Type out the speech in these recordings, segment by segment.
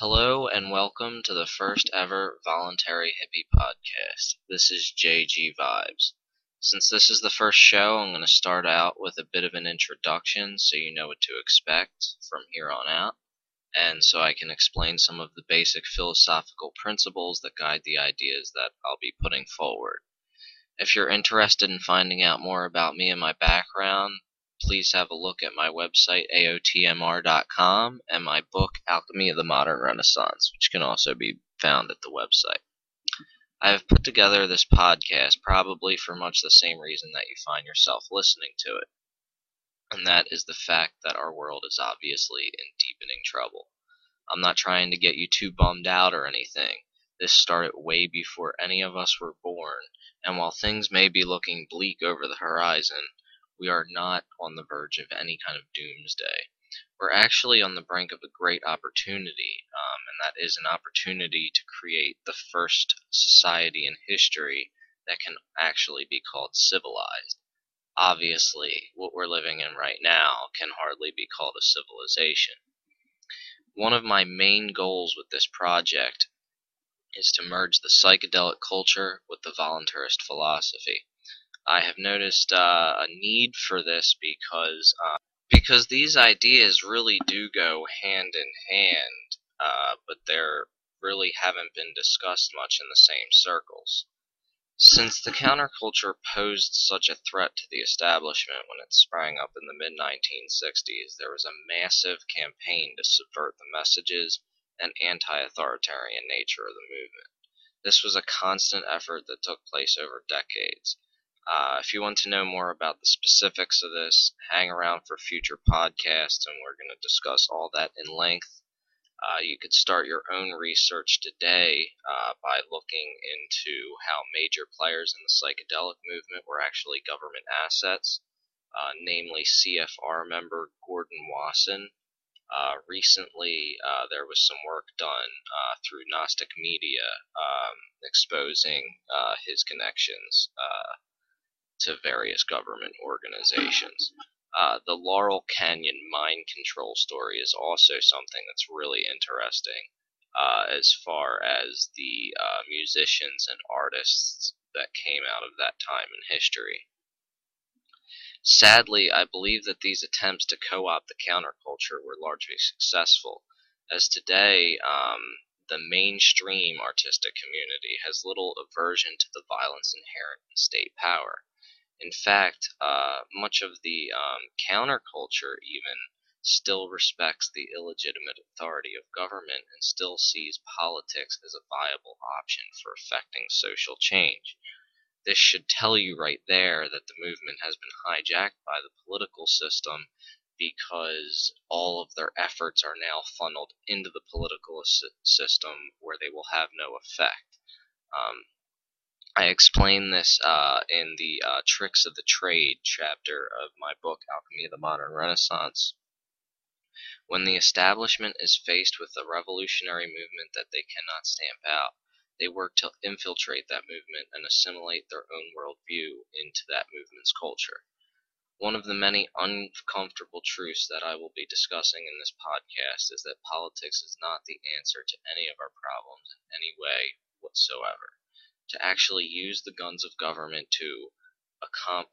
Hello and welcome to the first ever voluntary hippie podcast. This is JG Vibes. Since this is the first show, I'm going to start out with a bit of an introduction so you know what to expect from here on out, and so I can explain some of the basic philosophical principles that guide the ideas that I'll be putting forward. If you're interested in finding out more about me and my background, please have a look at my website, aotmr.com, and my book, Alchemy of the Modern Renaissance, which can also be found at the website. I have put together this podcast probably for much the same reason that you find yourself listening to it, and that is the fact that our world is obviously in deepening trouble. I'm not trying to get you too bummed out or anything. This started way before any of us were born, and while things may be looking bleak over the horizon, we are not on the verge of any kind of doomsday. We're actually on the brink of a great opportunity, um, and that is an opportunity to create the first society in history that can actually be called civilized. Obviously, what we're living in right now can hardly be called a civilization. One of my main goals with this project is to merge the psychedelic culture with the voluntaryist philosophy. I have noticed uh, a need for this because uh, because these ideas really do go hand in hand, uh, but they really haven't been discussed much in the same circles. Since the counterculture posed such a threat to the establishment when it sprang up in the mid 1960s, there was a massive campaign to subvert the messages and anti authoritarian nature of the movement. This was a constant effort that took place over decades. Uh, if you want to know more about the specifics of this, hang around for future podcasts, and we're going to discuss all that in length. Uh, you could start your own research today uh, by looking into how major players in the psychedelic movement were actually government assets, uh, namely CFR member Gordon Wasson. Uh, recently, uh, there was some work done through Gnostic Media um, exposing his connections to various government organizations. Uh, the Laurel Canyon mind control story is also something that's really interesting uh, as far as the uh, musicians and artists that came out of that time in history. Sadly, I believe that these attempts to co opt the counterculture were largely successful, as today um, the mainstream artistic community has little aversion to the violence inherent in state power. In fact, uh, much of the um, counterculture even still respects the illegitimate authority of government and still sees politics as a viable option for effecting social change. This should tell you right there that the movement has been hijacked by the political system because all of their efforts are now funneled into the political system where they will have no effect. Um, I explain this uh, in the uh, Tricks of the Trade chapter of my book, Alchemy of the Modern Renaissance. When the establishment is faced with a revolutionary movement that they cannot stamp out, they work to infiltrate that movement and assimilate their own worldview into that movement's culture. One of the many uncomfortable truths that I will be discussing in this podcast is that politics is not the answer to any of our problems in any way whatsoever to actually use the guns of government to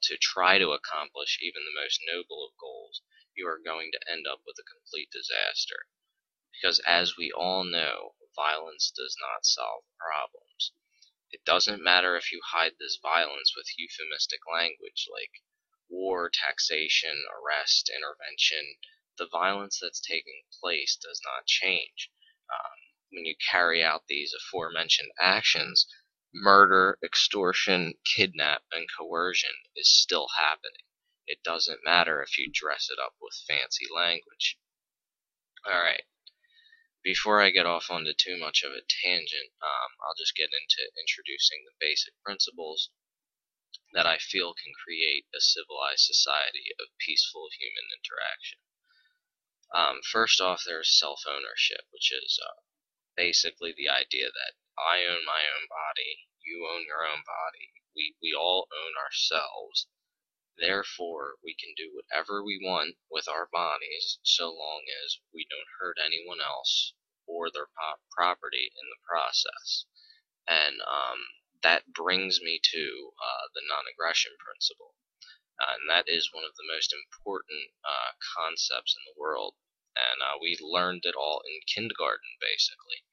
to try to accomplish even the most noble of goals, you are going to end up with a complete disaster. Because as we all know, violence does not solve problems. It doesn't matter if you hide this violence with euphemistic language like war, taxation, arrest, intervention. The violence that's taking place does not change. Um, when you carry out these aforementioned actions, murder, extortion, kidnap, and coercion is still happening. It doesn't matter if you dress it up with fancy language. Alright, before I get off onto too much of a tangent, um, I'll just get into introducing the basic principles that I feel can create a civilized society of peaceful human interaction. Um, first off, there's self ownership, which is uh, basically the idea that I own my own body, you own your own body, we, we all own ourselves. Therefore, we can do whatever we want with our bodies so long as we don't hurt anyone else or their property in the process. And um, that brings me to uh, the non-aggression principle. Uh, and that is one of the most important uh, concepts in the world. And uh, we learned it all in kindergarten, basically.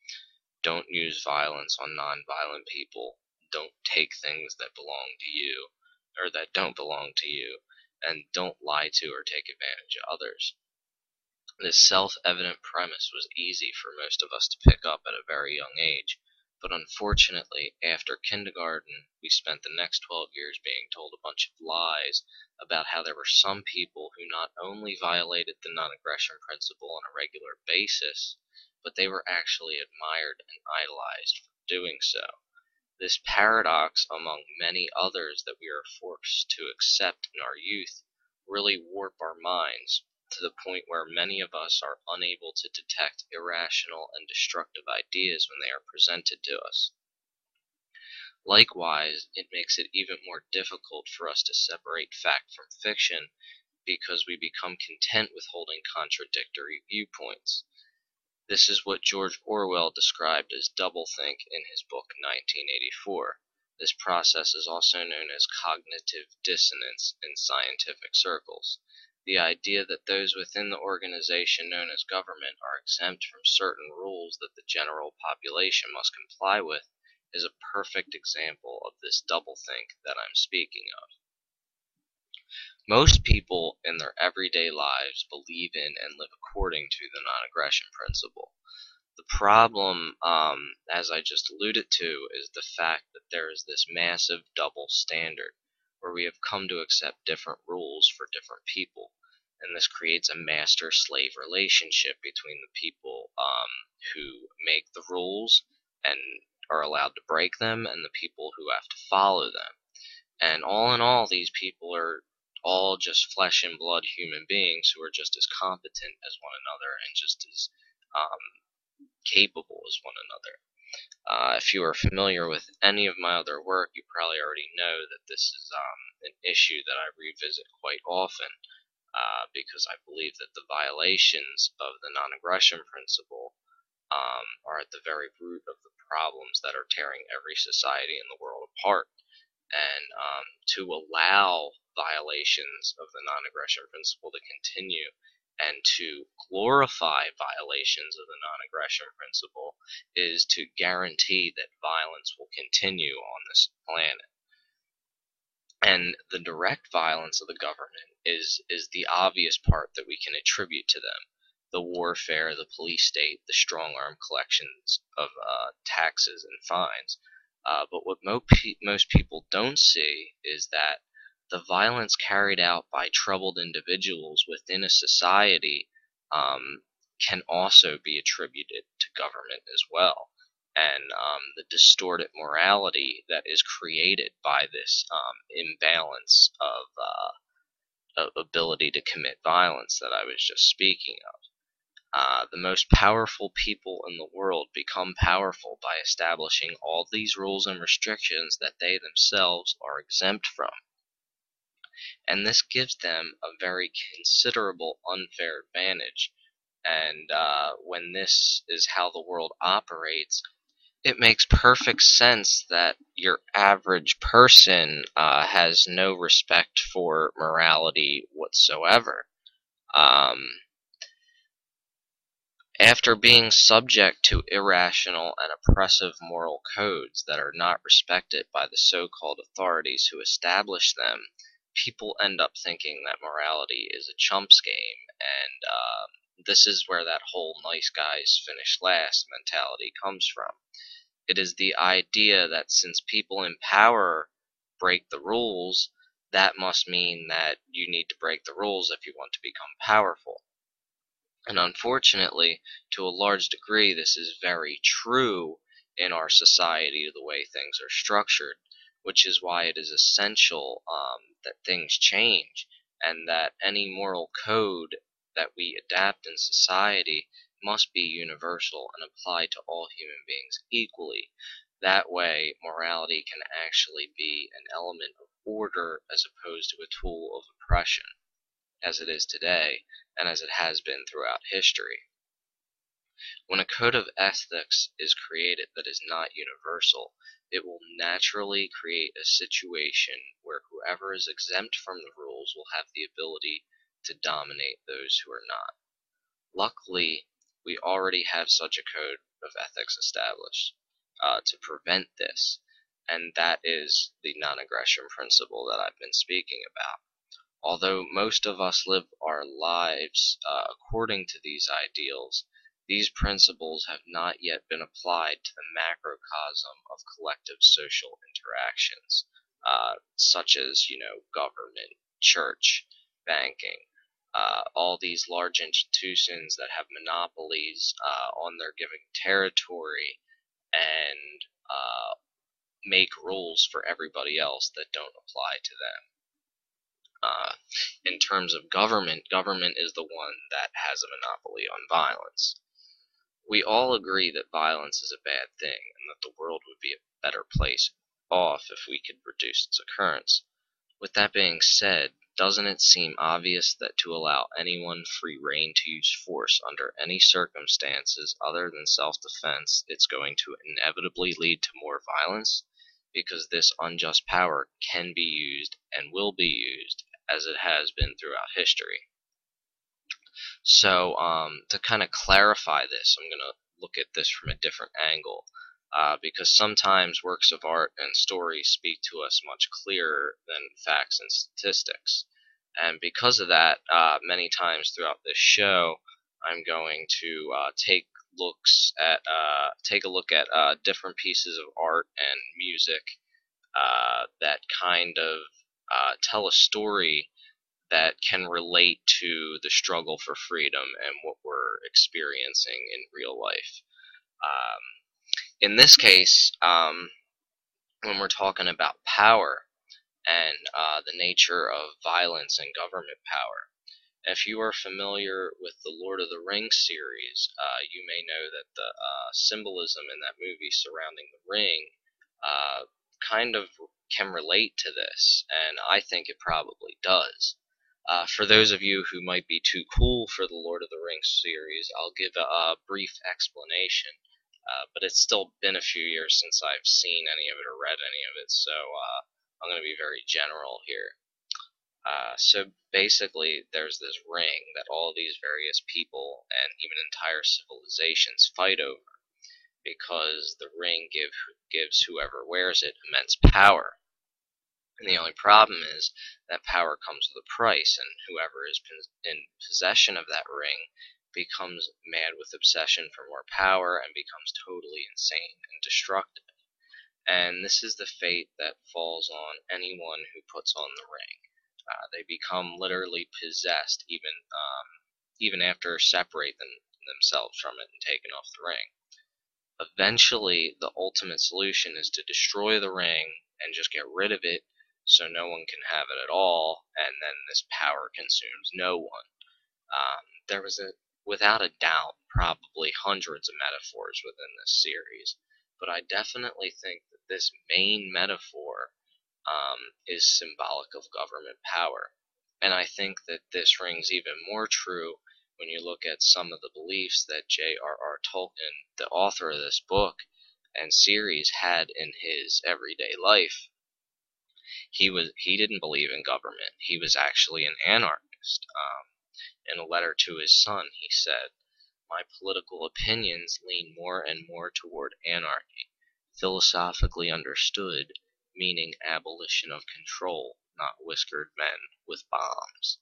Don't use violence on non-violent people. Don't take things that belong to you, or that don't belong to you, and don't lie to or take advantage of others. This self-evident premise was easy for most of us to pick up at a very young age, but unfortunately, after kindergarten, we spent the next 12 years being told a bunch of lies about how there were some people who not only violated the non-aggression principle on a regular basis, but they were actually admired and idolized for doing so. This paradox, among many others that we are forced to accept in our youth, really warp our minds to the point where many of us are unable to detect irrational and destructive ideas when they are presented to us. Likewise, it makes it even more difficult for us to separate fact from fiction because we become content with holding contradictory viewpoints. This is what George Orwell described as doublethink in his book 1984. This process is also known as cognitive dissonance in scientific circles. The idea that those within the organization known as government are exempt from certain rules that the general population must comply with is a perfect example of this doublethink that I'm speaking of. Most people in their everyday lives believe in and live according to the non-aggression principle. The problem, um, as I just alluded to, is the fact that there is this massive double standard where we have come to accept different rules for different people. And this creates a master-slave relationship between the people um, who make the rules and are allowed to break them and the people who have to follow them. And all in all, these people are all just flesh and blood human beings who are just as competent as one another and just as um, capable as one another. Uh, if you are familiar with any of my other work, you probably already know that this is um, an issue that I revisit quite often uh, because I believe that the violations of the non-aggression principle um, are at the very root of the problems that are tearing every society in the world apart. And um, to allow violations of the non-aggression principle to continue and to glorify violations of the non-aggression principle is to guarantee that violence will continue on this planet. And the direct violence of the government is is the obvious part that we can attribute to them the warfare, the police state, the strong arm collections of uh, taxes and fines. Uh, but what mo pe most people don't see is that the violence carried out by troubled individuals within a society um, can also be attributed to government as well. And um, the distorted morality that is created by this um, imbalance of, uh, ability to commit violence that I was just speaking of. Uh, the most powerful people in the world become powerful by establishing all these rules and restrictions that they themselves are exempt from. And this gives them a very considerable unfair advantage. And uh, when this is how the world operates, it makes perfect sense that your average person uh, has no respect for morality whatsoever. Um, after being subject to irrational and oppressive moral codes that are not respected by the so-called authorities who establish them, people end up thinking that morality is a chumps game, and uh, this is where that whole nice guys finish last mentality comes from. It is the idea that since people in power break the rules, that must mean that you need to break the rules if you want to become powerful. And unfortunately, to a large degree, this is very true in our society, the way things are structured, which is why it is essential um, that things change and that any moral code that we adapt in society must be universal and apply to all human beings equally. That way, morality can actually be an element of order as opposed to a tool of oppression as it is today and as it has been throughout history. When a code of ethics is created that is not universal, it will naturally create a situation where whoever is exempt from the rules will have the ability to dominate those who are not. Luckily, we already have such a code of ethics established uh, to prevent this, and that is the non aggression principle that I've been speaking about. Although most of us live our lives uh, according to these ideals, these principles have not yet been applied to the macrocosm of collective social interactions, uh, such as, you know, government, church, banking, uh, all these large institutions that have monopolies uh, on their given territory and uh, make rules for everybody else that don't apply to them. Uh, in terms of government, government is the one that has a monopoly on violence. We all agree that violence is a bad thing and that the world would be a better place off if we could reduce its occurrence. With that being said, doesn't it seem obvious that to allow anyone free rein to use force under any circumstances other than self-defense, it's going to inevitably lead to more violence? Because this unjust power can be used and will be used as it has been throughout history. So, um, to kind of clarify this, I'm going to look at this from a different angle uh, because sometimes works of art and stories speak to us much clearer than facts and statistics. And because of that, uh, many times throughout this show, I'm going to uh, take looks at uh, take a look at uh, different pieces of art and music uh, that kind of tell a story that can relate to the struggle for freedom and what we're experiencing in real life. Um, in this case, um, when we're talking about power and uh, the nature of violence and government power, if you are familiar with the Lord of the Rings series, uh, you may know that the uh, symbolism in that movie surrounding the ring uh, kind of can relate to this, and I think it probably does. Uh, for those of you who might be too cool for the Lord of the Rings series, I'll give a, a brief explanation. Uh, but it's still been a few years since I've seen any of it or read any of it, so uh, I'm going to be very general here. Uh, so basically, there's this ring that all these various people and even entire civilizations fight over because the ring give, gives whoever wears it immense power. And the only problem is that power comes with a price, and whoever is in possession of that ring becomes mad with obsession for more power and becomes totally insane and destructive. And this is the fate that falls on anyone who puts on the ring. Uh, they become literally possessed even um, even after separating them, themselves from it and taking off the ring. Eventually, the ultimate solution is to destroy the ring and just get rid of it so no one can have it at all, and then this power consumes no one. Um, there was a without a doubt, probably hundreds of metaphors within this series, but I definitely think that this main metaphor um, is symbolic of government power. And I think that this rings even more true when you look at some of the beliefs that J.R.R. Tolkien, the author of this book and series, had in his everyday life. He was he didn't believe in government. He was actually an anarchist. Um, in a letter to his son, he said, My political opinions lean more and more toward anarchy, philosophically understood, meaning abolition of control, not whiskered men with bombs.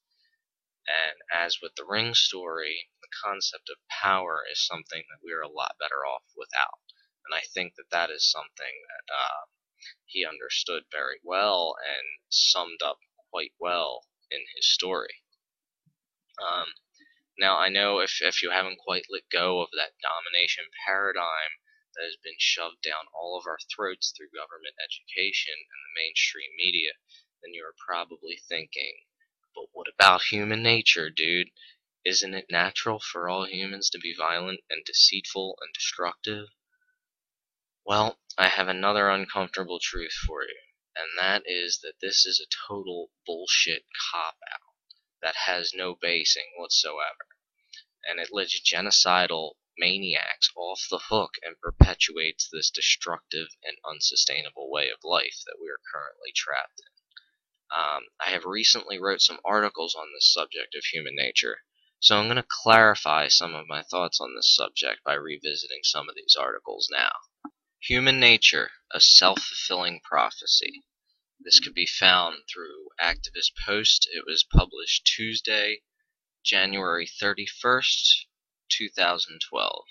And as with the ring story, the concept of power is something that we are a lot better off without. And I think that that is something that uh, he understood very well and summed up quite well in his story. Um, now, I know if, if you haven't quite let go of that domination paradigm that has been shoved down all of our throats through government education and the mainstream media, then you are probably thinking, but what about human nature, dude? Isn't it natural for all humans to be violent and deceitful and destructive? Well, I have another uncomfortable truth for you, and that is that this is a total bullshit cop out that has no basing whatsoever. And it lists genocidal maniacs off the hook and perpetuates this destructive and unsustainable way of life that we are currently trapped in. Um, I have recently wrote some articles on this subject of human nature, so I'm going to clarify some of my thoughts on this subject by revisiting some of these articles now. Human Nature, a Self-Fulfilling Prophecy. This could be found through Activist Post. It was published Tuesday, January 31st, 2012.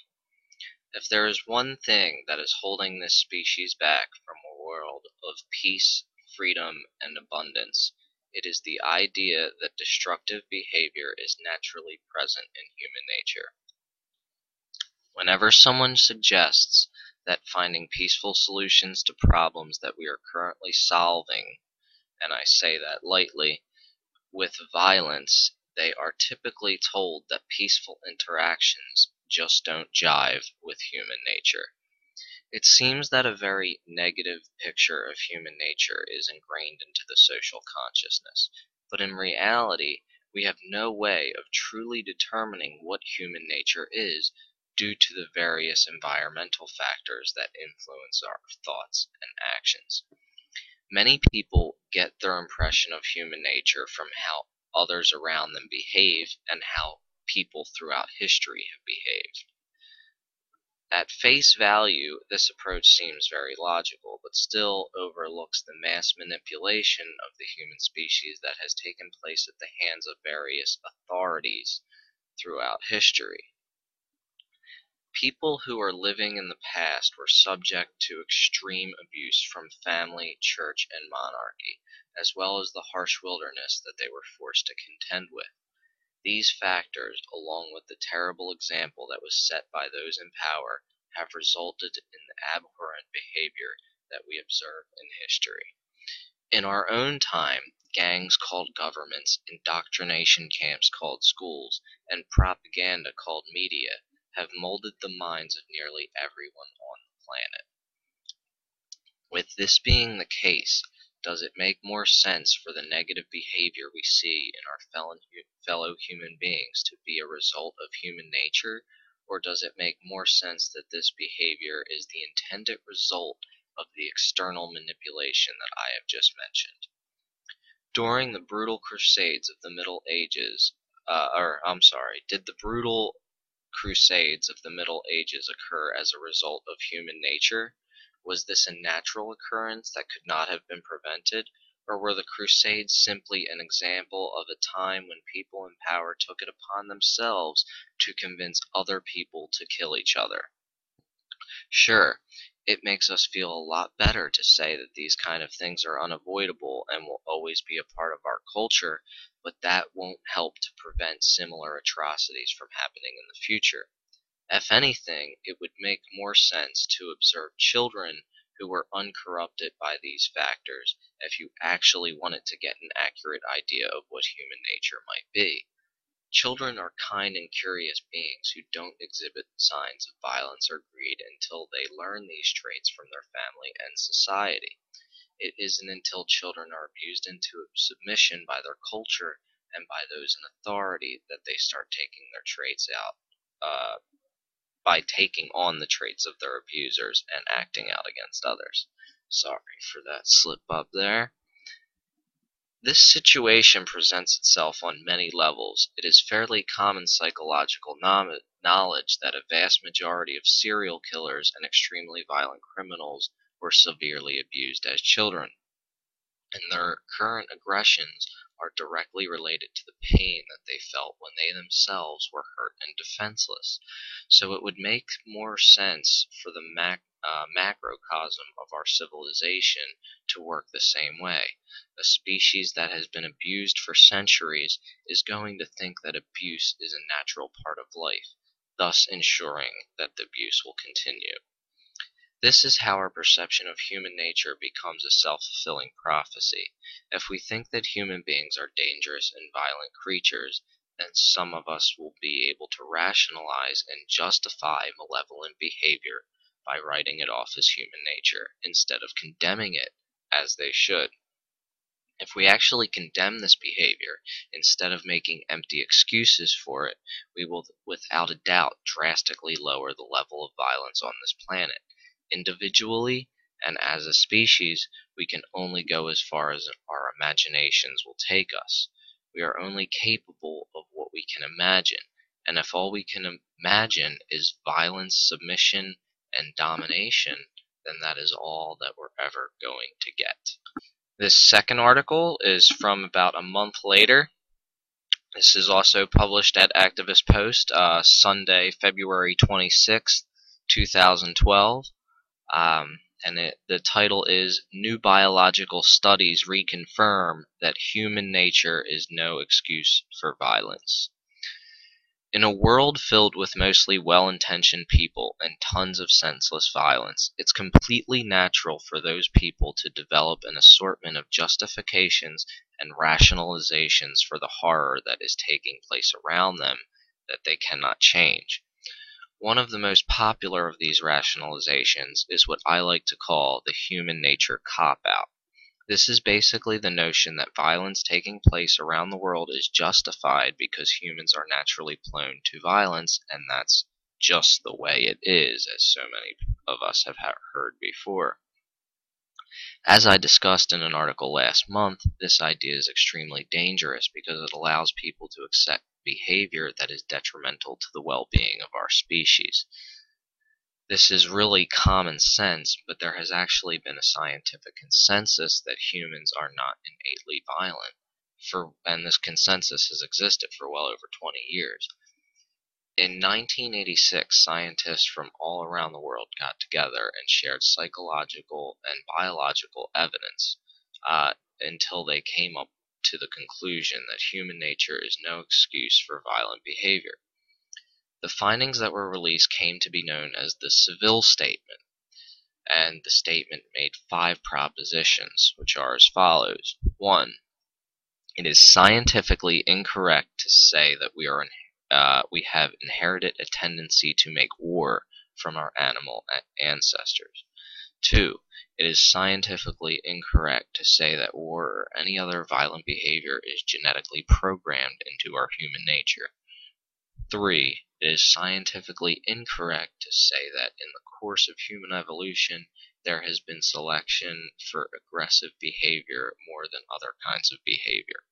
If there is one thing that is holding this species back from a world of peace, freedom, and abundance, it is the idea that destructive behavior is naturally present in human nature. Whenever someone suggests that finding peaceful solutions to problems that we are currently solving, and I say that lightly, with violence, they are typically told that peaceful interactions just don't jive with human nature. It seems that a very negative picture of human nature is ingrained into the social consciousness, but in reality we have no way of truly determining what human nature is due to the various environmental factors that influence our thoughts and actions. Many people get their impression of human nature from how others around them behave and how people throughout history have behaved. At face value, this approach seems very logical, but still overlooks the mass manipulation of the human species that has taken place at the hands of various authorities throughout history. People who are living in the past were subject to extreme abuse from family, church, and monarchy, as well as the harsh wilderness that they were forced to contend with. These factors, along with the terrible example that was set by those in power, have resulted in the abhorrent behavior that we observe in history. In our own time, gangs called governments, indoctrination camps called schools, and propaganda called media have molded the minds of nearly everyone on the planet. With this being the case, does it make more sense for the negative behavior we see in our fellow human beings to be a result of human nature, or does it make more sense that this behavior is the intended result of the external manipulation that I have just mentioned? During the brutal crusades of the Middle Ages, uh, or I'm sorry, did the brutal crusades of the Middle Ages occur as a result of human nature? Was this a natural occurrence that could not have been prevented, or were the Crusades simply an example of a time when people in power took it upon themselves to convince other people to kill each other? Sure, it makes us feel a lot better to say that these kind of things are unavoidable and will always be a part of our culture, but that won't help to prevent similar atrocities from happening in the future. If anything, it would make more sense to observe children who were uncorrupted by these factors if you actually wanted to get an accurate idea of what human nature might be. Children are kind and curious beings who don't exhibit signs of violence or greed until they learn these traits from their family and society. It isn't until children are abused into submission by their culture and by those in authority that they start taking their traits out uh, by taking on the traits of their abusers and acting out against others. Sorry for that slip up there. This situation presents itself on many levels. It is fairly common psychological knowledge that a vast majority of serial killers and extremely violent criminals were severely abused as children, and their current aggressions are directly related to the pain that they felt when they themselves were hurt and defenseless. So it would make more sense for the mac uh, macrocosm of our civilization to work the same way. A species that has been abused for centuries is going to think that abuse is a natural part of life, thus ensuring that the abuse will continue. This is how our perception of human nature becomes a self-fulfilling prophecy. If we think that human beings are dangerous and violent creatures, then some of us will be able to rationalize and justify malevolent behavior by writing it off as human nature, instead of condemning it as they should. If we actually condemn this behavior, instead of making empty excuses for it, we will without a doubt drastically lower the level of violence on this planet. Individually and as a species, we can only go as far as our imaginations will take us. We are only capable of what we can imagine, and if all we can imagine is violence, submission, and domination, then that is all that we're ever going to get. This second article is from about a month later. This is also published at Activist Post, uh, Sunday, February 26, 2012. Um, and it, the title is New Biological Studies Reconfirm That Human Nature is No Excuse for Violence. In a world filled with mostly well-intentioned people and tons of senseless violence, it's completely natural for those people to develop an assortment of justifications and rationalizations for the horror that is taking place around them that they cannot change. One of the most popular of these rationalizations is what I like to call the human nature cop-out. This is basically the notion that violence taking place around the world is justified because humans are naturally prone to violence, and that's just the way it is, as so many of us have heard before. As I discussed in an article last month, this idea is extremely dangerous because it allows people to accept behavior that is detrimental to the well-being of our species. This is really common sense, but there has actually been a scientific consensus that humans are not innately violent, for, and this consensus has existed for well over 20 years. In 1986, scientists from all around the world got together and shared psychological and biological evidence uh, until they came up to the conclusion that human nature is no excuse for violent behavior. The findings that were released came to be known as the Seville Statement, and the statement made five propositions, which are as follows. 1. It is scientifically incorrect to say that we are uh, we have inherited a tendency to make war from our animal ancestors. 2. It is scientifically incorrect to say that war or any other violent behavior is genetically programmed into our human nature. 3. It is scientifically incorrect to say that in the course of human evolution there has been selection for aggressive behavior more than other kinds of behavior.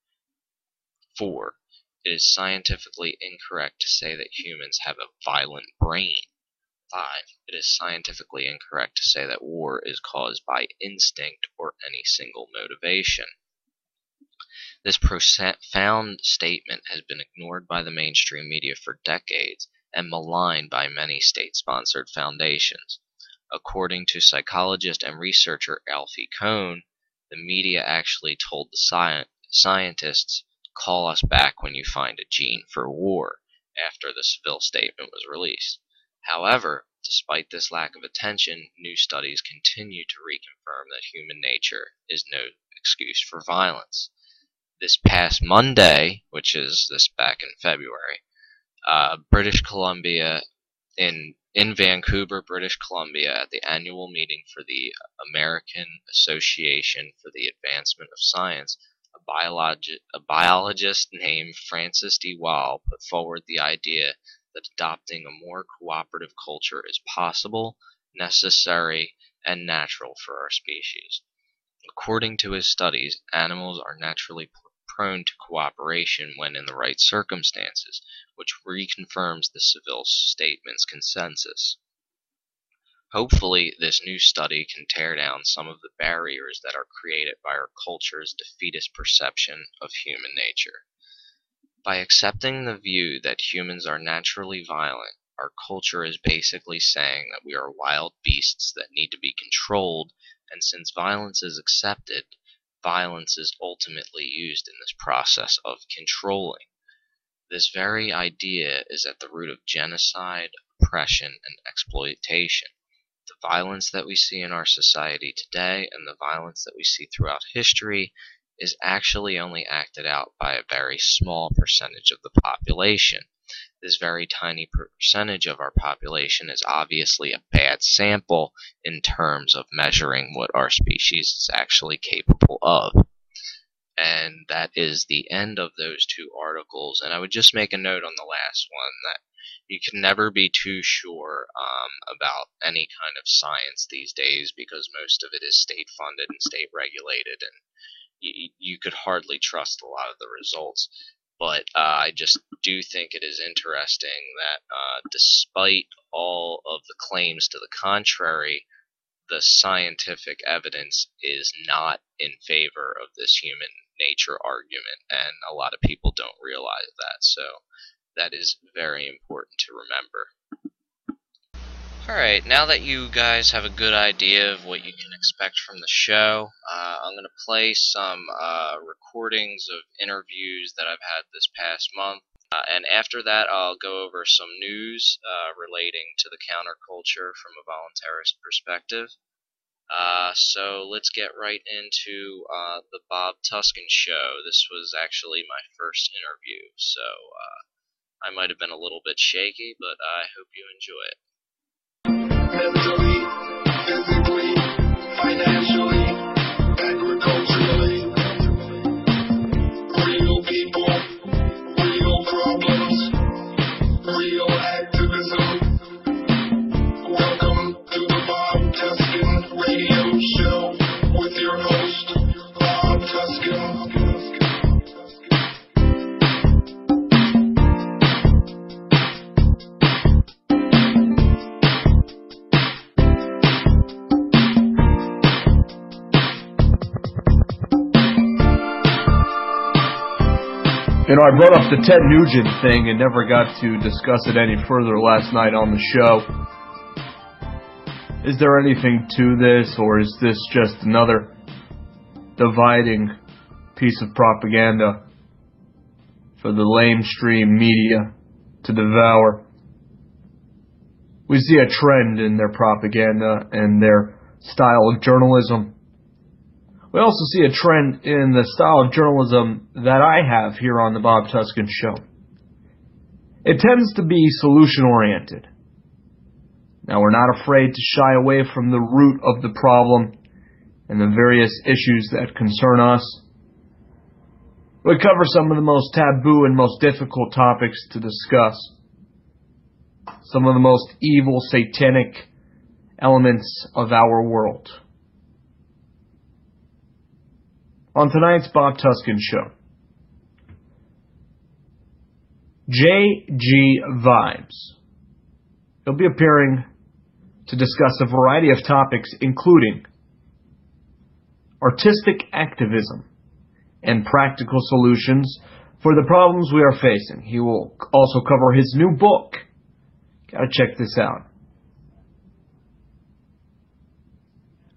4. It is scientifically incorrect to say that humans have a violent brain. 5. It is scientifically incorrect to say that war is caused by instinct or any single motivation. This profound statement has been ignored by the mainstream media for decades and maligned by many state-sponsored foundations. According to psychologist and researcher Alfie Kohn, the media actually told the sci scientists, call us back when you find a gene for war, after the Seville statement was released. However, despite this lack of attention, new studies continue to reconfirm that human nature is no excuse for violence this past Monday, which is this back in February, uh, British Columbia in in Vancouver, British Columbia, at the annual meeting for the American Association for the Advancement of Science, a, biologi- a biologist named Francis de Waal put forward the idea that adopting a more cooperative culture is possible, necessary, and natural for our species. According to his studies, animals are naturally prone to cooperation when in the right circumstances, which reconfirms the Seville Statement's consensus. Hopefully, this new study can tear down some of the barriers that are created by our culture's defeatist perception of human nature. By accepting the view that humans are naturally violent, our culture is basically saying that we are wild beasts that need to be controlled, and since violence is accepted, violence is ultimately used in this process of controlling. This very idea is at the root of genocide, oppression, and exploitation. The violence that we see in our society today and the violence that we see throughout history is actually only acted out by a very small percentage of the population. This very tiny percentage of our population is obviously a bad sample in terms of measuring what our species is actually capable of. And that is the end of those two articles. And I would just make a note on the last one that you can never be too sure um, about any kind of science these days because most of it is state funded and state regulated, and you, could hardly trust a lot of the results. But uh, I just do think it is interesting that uh, despite all of the claims to the contrary, the scientific evidence is not in favor of this human nature argument, and a lot of people don't realize that. So that is very important to remember. Alright, now that you guys have a good idea of what you can expect from the show, uh, I'm going to play some uh, recordings of interviews that I've had this past month. Uh, and after that, I'll go over some news uh, relating to the counterculture from a voluntaryist perspective. Uh, so let's get right into uh, the Bob Tuskin show. This was actually my first interview, so I might have been a little bit shaky, but I hope you enjoy it. Mentally, physically, financially, agriculturally. Real people, real problems, real activism. Welcome to the Bob Tuskin Radio Show with your host, You know, I brought up the Ted Nugent thing and never got to discuss it any further last night on the show. Is there anything to this, or is this just another dividing piece of propaganda for the lamestream media to devour? We see a trend in their propaganda and their style of journalism. We also see a trend in the style of journalism that I have here on the Bob Tuskin Show. It tends to be solution oriented. Now, we're not afraid to shy away from the root of the problem and the various issues that concern us. We cover some of the most taboo and most difficult topics to discuss. Some of the most evil, satanic elements of our world. On tonight's Bob Tuskin show. JG Vibes. He'll be appearing to discuss a variety of topics, including artistic activism and practical solutions for the problems we are facing. He will also cover his new book. Gotta check this out.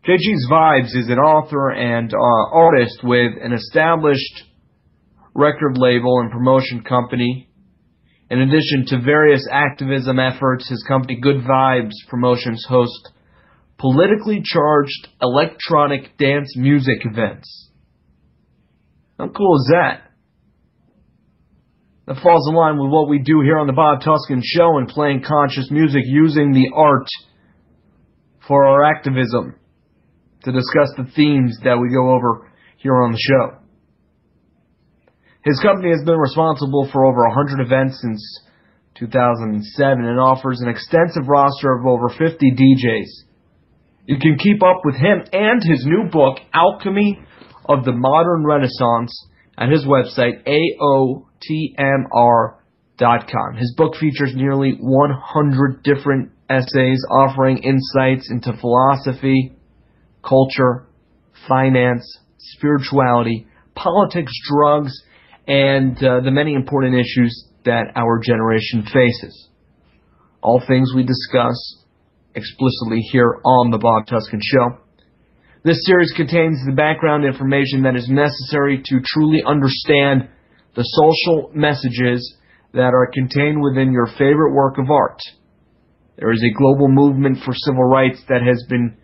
JG's Vibes is an author and uh, artist with an established record label and promotion company. In addition to various activism efforts, his company Good Vibes Promotions hosts politically charged electronic dance music events. How cool is that? That falls in line with what we do here on the Bob Tuskin Show and playing conscious music using the art for our activism to discuss the themes that we go over here on the show. His company has been responsible for over 100 events since 2007 and offers an extensive roster of over 50 DJs. You can keep up with him and his new book, Alchemy of the Modern Renaissance, at his website, aotmr.com. His book features nearly 100 different essays offering insights into philosophy, culture, finance, spirituality, politics, drugs, and uh, the many important issues that our generation faces. All things we discuss explicitly here on The Bob Tuskin Show. This series contains the background information that is necessary to truly understand the social messages that are contained within your favorite work of art. There is a global movement for civil rights that has been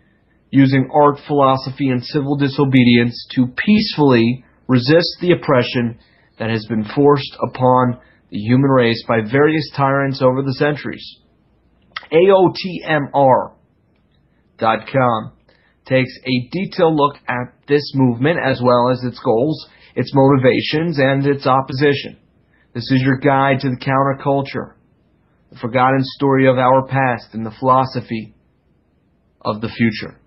using art, philosophy, and civil disobedience to peacefully resist the oppression that has been forced upon the human race by various tyrants over the centuries. AOTMR.com takes a detailed look at this movement as well as its goals its motivations, and its opposition. This is your guide to the counterculture, the forgotten story of our past, and the philosophy of the future.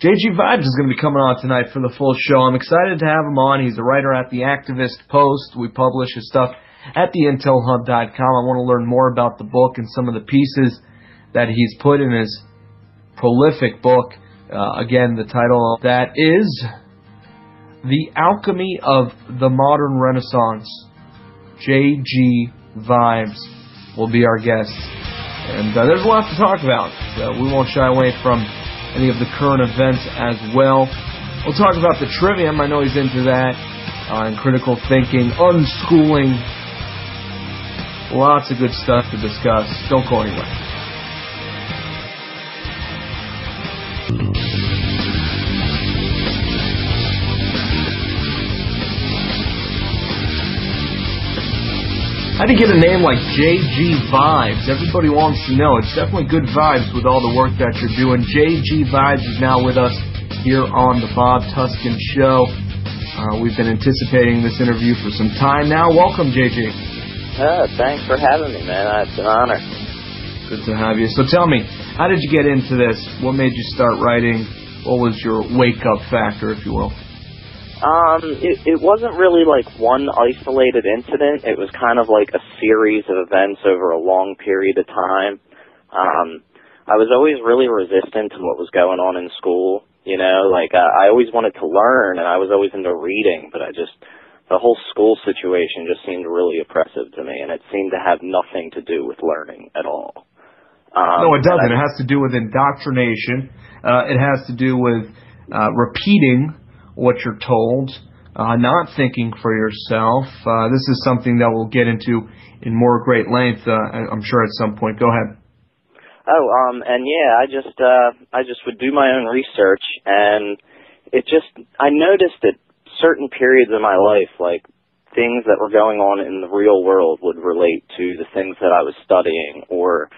JG Vibes is going to be coming on tonight for the full show. I'm excited to have him on. He's a writer at the Activist Post. We publish his stuff at theintelhub.com. I want to learn more about the book and some of the pieces that he's put in his prolific book. Uh, again, the title of that is The Alchemy of the Modern Renaissance. J.G. Vibes will be our guest. And uh, there's a lot to talk about. So we won't shy away from any of the current events as well. We'll talk about the trivium. I know he's into that. Uh, and critical thinking, unschooling. Lots of good stuff to discuss. Don't go anywhere. How do you get a name like JG Vibes? Everybody wants to know. It's definitely good vibes with all the work that you're doing. JG Vibes is now with us here on the Bob Tuskin Show. Uh, we've been anticipating this interview for some time now. Welcome, JG. Uh, thanks for having me, man. Uh, It's an honor. Good to have you. So tell me, how did you get into this? What made you start writing? What was your wake up factor, if you will? Um, it, it wasn't really like one isolated incident. It was kind of like a series of events over a long period of time. Um, I was always really resistant to what was going on in school. You know, like uh, I always wanted to learn, and I was always into reading, but I just the whole school situation just seemed really oppressive to me, and it seemed to have nothing to do with learning at all. Um, no, it doesn't. I- it has to do with indoctrination. Uh, it has to do with uh, repeating what you're told, uh, not thinking for yourself. Uh, this is something that we'll get into in more great length, uh, I'm sure, at some point. Go ahead. Oh, um, and yeah, I just, uh, I just would do my own research and it just, I noticed that certain periods of my life, like things that were going on in the real world would relate to the things that I was studying or,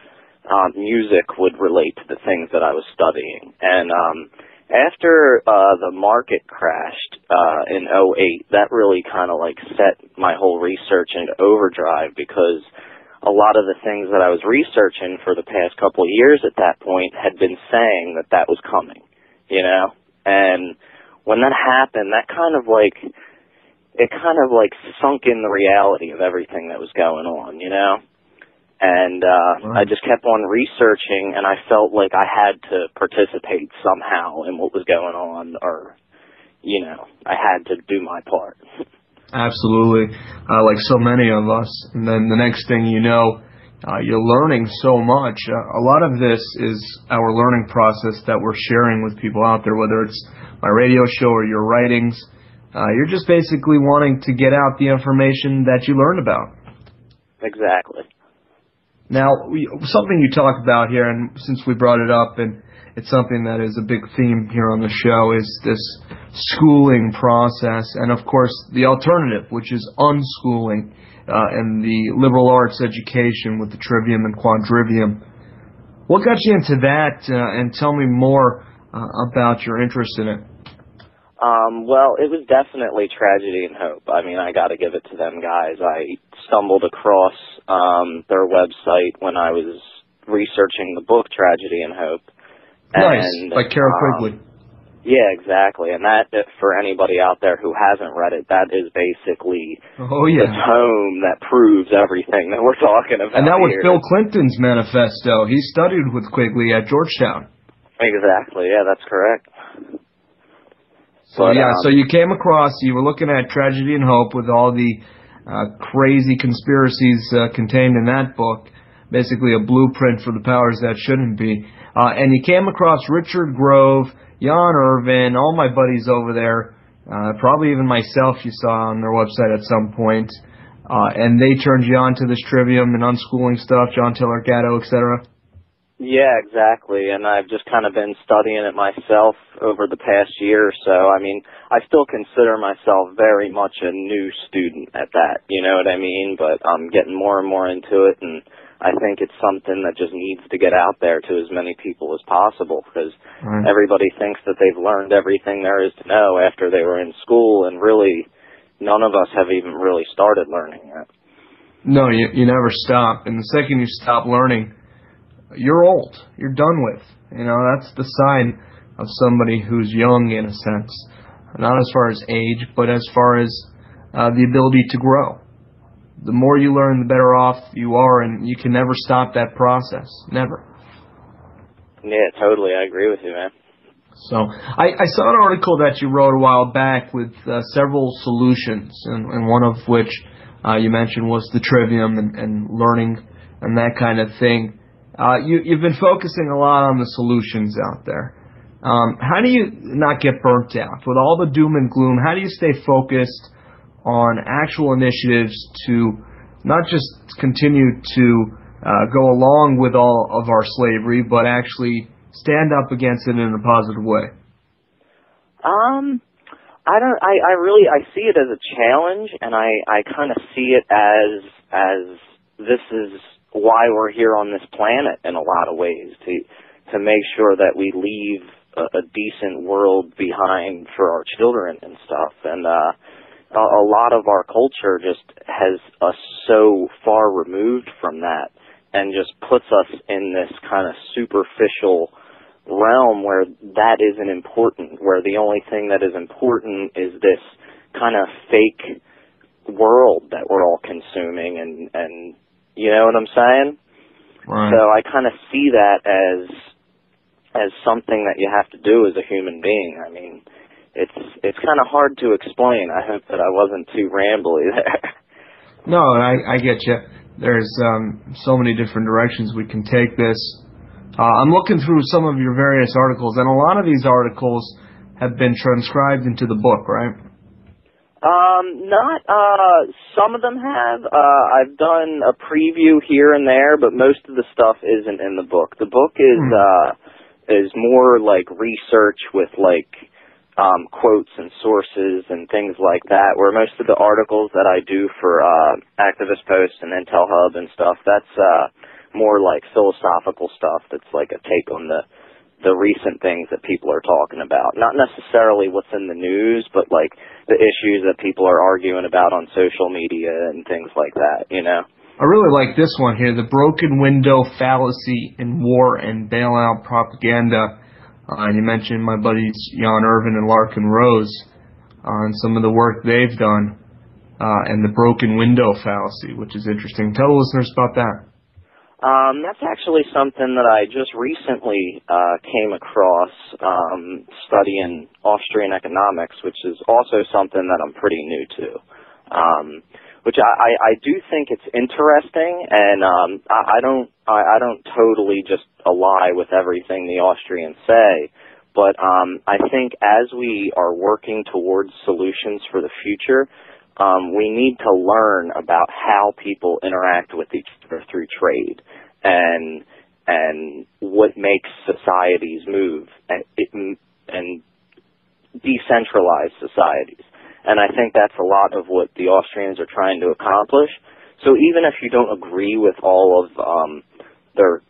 um, music would relate to the things that I was studying. And, um, after, uh, the market crashed, uh, in '08, that really kind of like set my whole research into overdrive because a lot of the things that I was researching for the past couple of years at that point had been saying that that was coming, you know? And when that happened, that kind of like, it kind of like sunk in the reality of everything that was going on, you know? And, uh, Right. I just kept on researching and I felt like I had to participate somehow in what was going on or, you know, I had to do my part. Absolutely, uh, like so many of us. And then the next thing you know, uh, you're learning so much. Uh, a lot of this is our learning process that we're sharing with people out there, whether it's my radio show or your writings. Uh, you're just basically wanting to get out the information that you learned about. Exactly. Now, something you talk about here, and since we brought it up, and it's something that is a big theme here on the show, is this schooling process, and of course the alternative, which is unschooling, uh, and the liberal arts education with the trivium and quadrivium. What got you into that, uh, and tell me more uh, about your interest in it? Um, well, it was definitely tragedy and hope. I mean, I got to give it to them guys. I stumbled across um, their website when I was researching the book Tragedy and Hope. Nice, And, like Carroll um, Quigley. Yeah, exactly. And that, for anybody out there who hasn't read it, that is basically Oh the tome that proves everything that we're talking about. And that was here. Bill Clinton's manifesto. He studied with Quigley at Georgetown. Exactly. Yeah, that's correct. So But, yeah, um, so you came across, you were looking at Tragedy and Hope with all the uh, crazy conspiracies uh, contained in that book, basically a blueprint for the powers that shouldn't be. Uh, and you came across Richard Grove, Jan Irvin, all my buddies over there, uh, probably even myself you saw on their website at some point. Uh, and they turned you on to this trivium and unschooling stuff, John Taylor Gatto, etc. Yeah, exactly. And I've just kind of been studying it myself over the past year or so. I mean, I still consider myself very much a new student at that, you know what I mean? But I'm getting more and more into it and I think it's something that just needs to get out there to as many people as possible because everybody thinks that they've learned everything there is to know after they were in school and really none of us have even really started learning yet. No, you you never stop. And the second you stop learning, you're old. You're done with. You know, that's the sign of somebody who's young in a sense. Not as far as age, but as far as uh, the ability to grow. The more you learn, the better off you are, and you can never stop that process. Never. Yeah, totally. I agree with you, man. So I, I saw an article that you wrote a while back with uh, several solutions, and, and one of which uh, you mentioned was the trivium and, and learning and that kind of thing. Uh, you, you've been focusing a lot on the solutions out there. Um, how do you not get burnt out with all the doom and gloom? How do you stay focused on actual initiatives to not just continue to uh, go along with all of our slavery, but actually stand up against it in a positive way? Um, I don't. I I really I see it as a challenge, and I I kind of see it as as this is why we're here on this planet in a lot of ways to to make sure that we leave a, a decent world behind for our children and stuff. And uh, a, a lot of our culture just has us so far removed from that, and just puts us in this kind of superficial realm where that isn't important, where the only thing that is important is this kind of fake world that we're all consuming and and you know what I'm saying? Right. So I kind of see that as as something that you have to do as a human being. I mean, it's it's kind of hard to explain. I hope that I wasn't too rambly there. No, I, I get you. There's um, so many different directions we can take this. Uh, I'm looking through some of your various articles, and a lot of these articles have been transcribed into the book, right? Um, not uh some of them have. Uh I've done a preview here and there, but most of the stuff isn't in the book. The book is Hmm. uh is more like research with like um quotes and sources and things like that, where most of the articles that I do for uh Activist Post and Intel Hub and stuff, that's uh more like philosophical stuff that's like a take on the the recent things that people are talking about. Not necessarily what's in the news, but like the issues that people are arguing about on social media and things like that, you know? I really like this one here, the broken window fallacy in war and bailout propaganda. Uh, and you mentioned my buddies Jan Irvin and Larken Rose on some of the work they've done, uh, and the broken window fallacy, which is interesting. Tell the listeners about that. Um, that's actually something that I just recently uh, came across um, studying Austrian economics, which is also something that I'm pretty new to. Um, which I, I, I do think it's interesting, and um, I, I don't I, I don't totally just ally with everything the Austrians say, but um, I think as we are working towards solutions for the future, um, we need to learn about how people interact with each other through trade and and what makes societies move and it, and decentralized societies. And I think that's a lot of what the Austrians are trying to accomplish. So even if you don't agree with all of um, their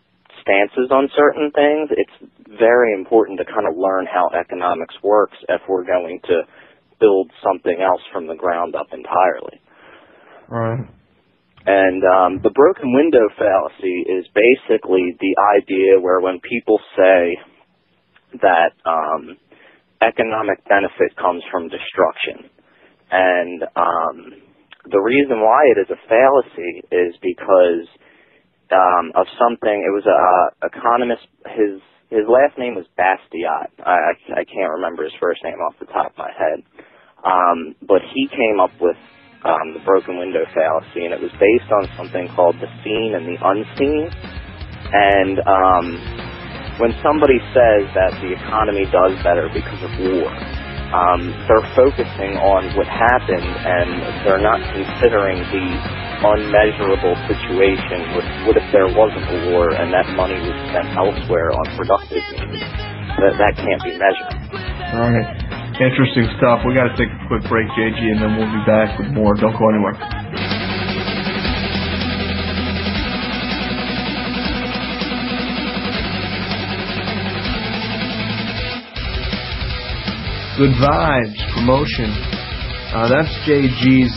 stances on certain things, it's very important to kind of learn how economics works if we're going to build something else from the ground up entirely. Right. And um, the broken window fallacy is basically the idea where when people say that um, economic benefit comes from destruction, and um, the reason why it is a fallacy is because um, of something. It was a uh, economist. His his last name was Bastiat. I I can't remember his first name off the top of my head. Um, but he came up with um, the broken window fallacy, and it was based on something called the seen and the unseen. And um, when somebody says that the economy does better because of war, um, they're focusing on what happened, and they're not considering the unmeasurable situation. What, what if there wasn't a war and that money was spent elsewhere on productive means? That, that can't be measured. All right. Interesting stuff. We got to take a quick break, JG, and then we'll be back with more. Don't go anywhere. Good vibes, promotion. Uh, that's JG's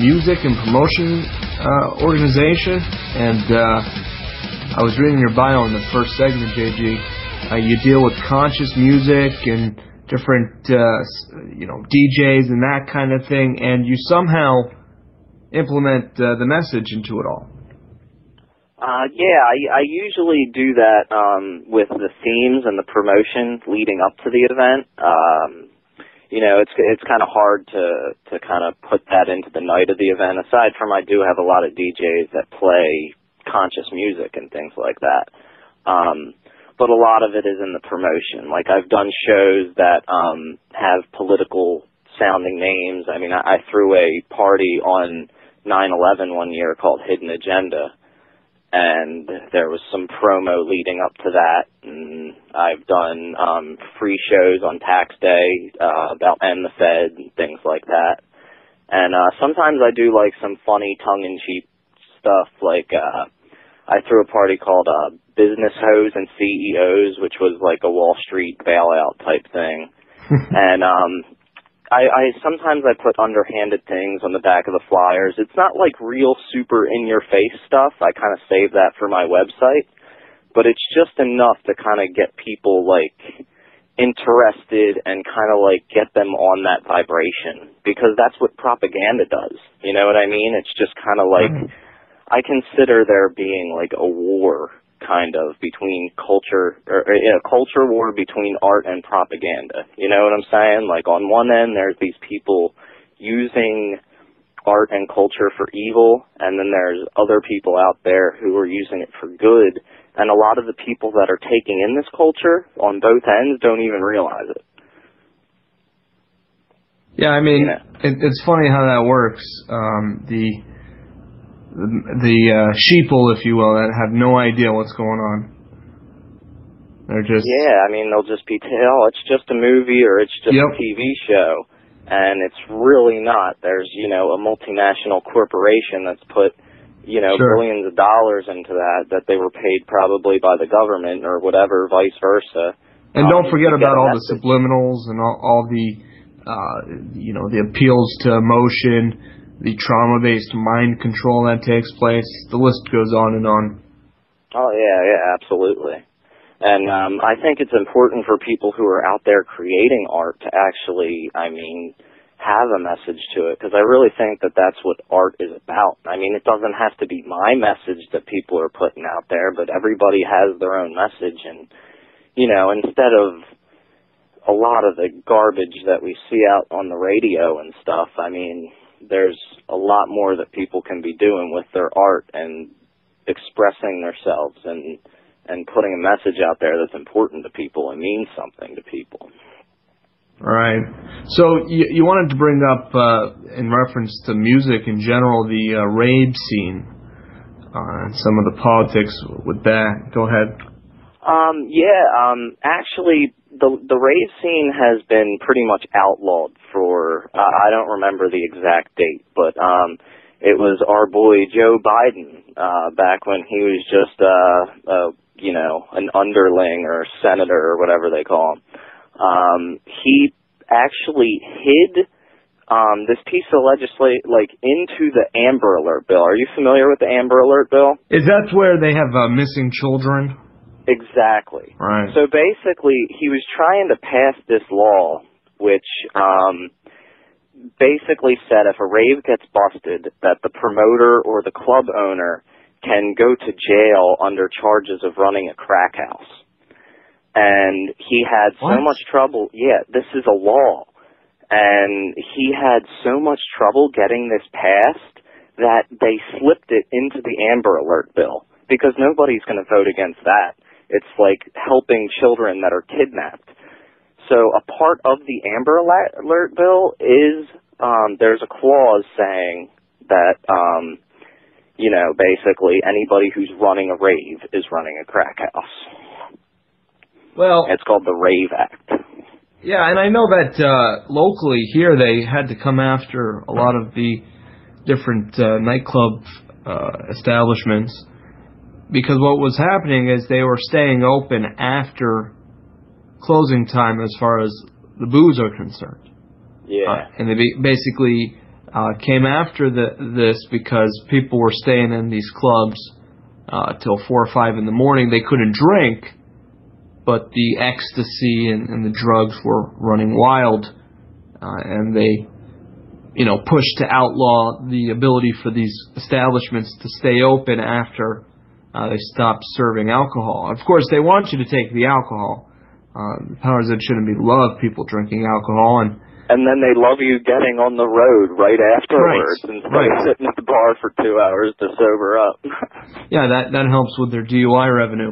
music and promotion uh, organization, and uh, I was reading your bio in the first segment, JG. Uh, you deal with conscious music and different, uh, you know, DJs and that kind of thing, and you somehow implement uh, the message into it all. Uh, yeah, I, I usually do that um, with the themes and the promotion leading up to the event. Um, you know, it's it's kind of hard to to kind of put that into the night of the event. Aside from, I do have a lot of DJs that play conscious music and things like that. Um, but a lot of it is in the promotion. Like I've done shows that um, have political sounding names. I mean, I, I threw a party on 9/11 one year called Hidden Agenda and there was some promo leading up to that. And I've done um, free shows on tax day uh, about end the Fed and things like that. And uh, sometimes I do like some funny tongue-in-cheek stuff. Like uh, I threw a party called uh, Business Hoes and CEOs, which was like a Wall Street bailout type thing. and um, I, I sometimes I put underhanded things on the back of the flyers. It's not like real super in your face stuff. I kind of save that for my website, but it's just enough to kind of get people like interested and kind of like get them on that vibration because that's what propaganda does. You know what I mean? It's just kind of like I consider there being like a war kind of between culture or or, yeah, culture war between art and propaganda. You know what I'm saying? Like on one end there's these people using art and culture for evil and then there's other people out there who are using it for good and a lot of the people that are taking in this culture on both ends don't even realize it. Yeah, I mean, it, it's funny how that works. Um, the the, the uh, sheeple, if you will, that have no idea what's going on. They're just Yeah, I mean they'll just be t- oh, it's just a movie or it's just Yep. a TV show, and it's really not. There's you know a multinational corporation that's put you know Sure. billions of dollars into that that they were paid probably by the government or whatever, vice versa. And Um, don't forget about all the subliminals and all, all the, uh, you know, the appeals to emotion, the trauma-based mind control that takes place. The list goes on and on. Oh yeah, yeah, absolutely. And um, I think it's important for people who are out there creating art to actually, I mean, have a message to it because I really think that that's what art is about. I mean, it doesn't have to be my message that people are putting out there, but everybody has their own message, and you know, instead of a lot of the garbage that we see out on the radio and stuff, I mean, there's a lot more that people can be doing with their art and expressing themselves and and putting a message out there that's important to people and means something to people. All right. So you, you wanted to bring up, uh, in reference to music in general, the uh, rave scene uh, and some of the politics with that. Go ahead. Um, yeah, um, actually, the the rave scene has been pretty much outlawed for uh, I don't remember the exact date, but um, it was our boy Joe Biden uh, back when he was just uh, uh, you know an underling or senator or whatever they call him. Um, he actually hid um, this piece of legislation like into the Amber Alert bill. Are you familiar with the Amber Alert bill? Is that where they have uh, missing children? Exactly. Right. So basically, he was trying to pass this law, which um, basically said if a rave gets busted, that the promoter or the club owner can go to jail under charges of running a crack house. And he had so much trouble. Yeah, this is a law. And he had so much trouble getting this passed that they slipped it into the Amber Alert bill because nobody's going to vote against that. It's like helping children that are kidnapped. So a part of the Amber Alert bill is um, there's a clause saying that um, you know basically anybody who's running a rave is running a crack house. Well, It's called the Rave Act. Yeah, and I know that uh, locally here they had to come after a lot of the different uh, nightclub uh, establishments because what was happening is they were staying open after closing time as far as the booze are concerned. Yeah. Uh, and they basically uh, came after the, this because people were staying in these clubs uh, till four or five in the morning. They couldn't drink, but the ecstasy and, and the drugs were running wild, uh, and they, you know, pushed to outlaw the ability for these establishments to stay open after uh, they stopped serving alcohol. Of course, they want you to take the alcohol. Uh, powers that shouldn't be love people drinking alcohol and and then they love you getting on the road right afterwards Right, instead right. of sitting at the bar for two hours to sober up. Yeah, that that helps with their DUI revenue.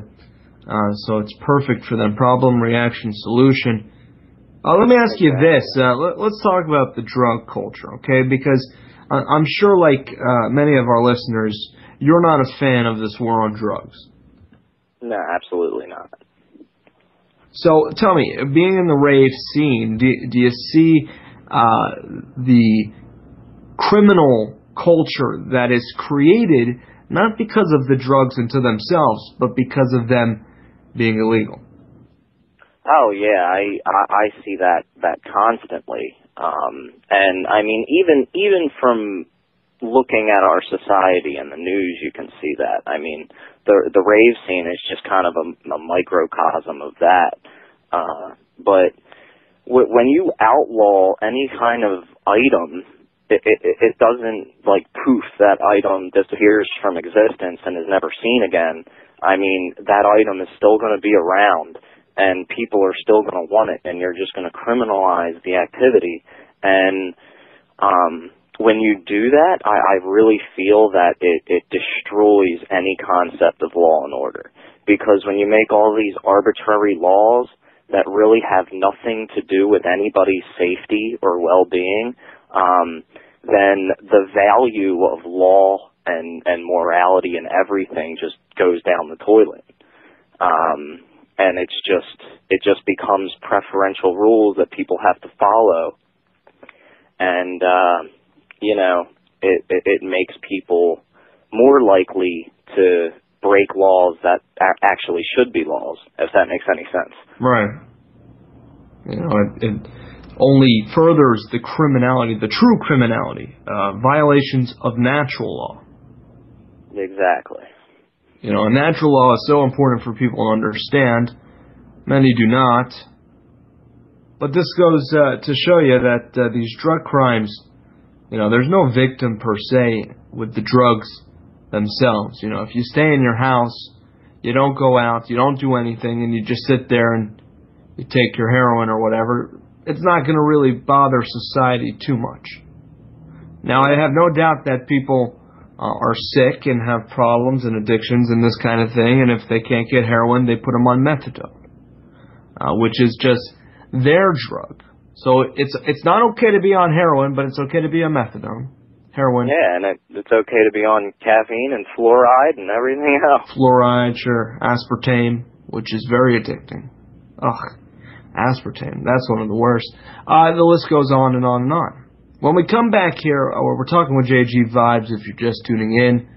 Uh, so it's perfect for them. Problem, reaction, solution. Uh, let me ask you this. Uh, let, let's talk about the drug culture, okay? Because I, I'm sure, like uh, many of our listeners, you're not a fan of this war on drugs. no, absolutely not. So tell me, being in the rave scene, do, do you see uh, the criminal culture that is created not because of the drugs into themselves, but because of them being illegal? Oh yeah, I I, I see that that constantly. Um, and I mean, even even from looking at our society and the news, you can see that. I mean, the the rave scene is just kind of a, a microcosm of that. Uh, but w- when you outlaw any kind of item, it, it it doesn't like poof that item disappears from existence and is never seen again. I mean, that item is still going to be around and people are still going to want it and you're just going to criminalize the activity and um when you do that i i really feel that it it destroys any concept of law and order. Because when you make all these arbitrary laws that really have nothing to do with anybody's safety or well-being um then the value of law and and morality and everything just goes down the toilet. Um and it's just it just becomes preferential rules that people have to follow. And uh you know it it, it makes people more likely to break laws that actually should be laws if that makes any sense Right. You know, it, it only furthers the criminality, the true criminality, uh, violations of natural law. exactly You know, and natural law is so important for people to understand. Many do not. But this goes uh, to show you that uh, these drug crimes, you know, there's no victim per se with the drugs themselves. You know, if you stay in your house, you don't go out, you don't do anything, and you just sit there and you take your heroin or whatever, it's not going to really bother society too much. Now, I have no doubt that people uh, are sick and have problems and addictions and this kind of thing, and if they can't get heroin, they put them on methadone, uh, which is just their drug. So it's it's not okay to be on heroin, but it's okay to be on methadone. Heroin, yeah and it, it's okay to be on caffeine and fluoride and everything else fluoride, sure, aspartame, which is very addicting. Ugh, aspartame, that's one of the worst. Uh, the list goes on and on and on. When we come back here, uh, we're talking with JG Vibes if you're just tuning in.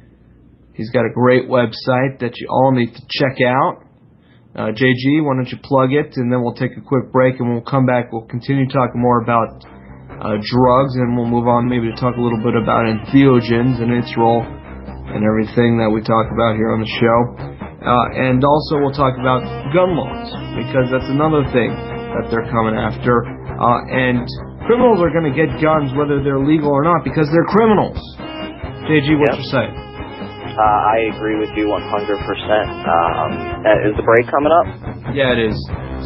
He's got a great website that you all need to check out. Uh, JG, why don't you plug it, and then we'll take a quick break, and we'll come back. We'll continue talking more about uh, drugs, and we'll move on maybe to talk a little bit about entheogens and its role and everything that we talk about here on the show. Uh, and also, we'll talk about gun laws because that's another thing that they're coming after. Uh, and criminals are going to get guns whether they're legal or not because they're criminals. JG, what's Yep. your say? Uh i agree with you 100% um uh, is the break coming up Yeah, it is.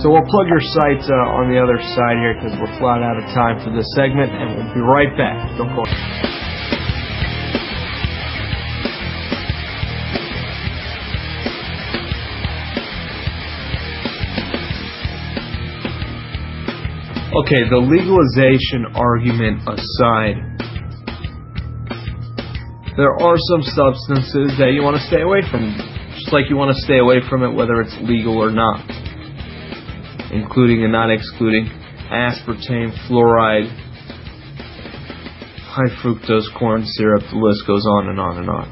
So we'll plug your site uh, on the other side here because we're flat out of time for this segment, and we'll be right back. Don't go. Okay, the legalization argument aside, there are some substances that you want to stay away from, just like you want to stay away from it whether it's legal or not, including and not excluding aspartame, fluoride, high fructose corn syrup, the list goes on and on and on.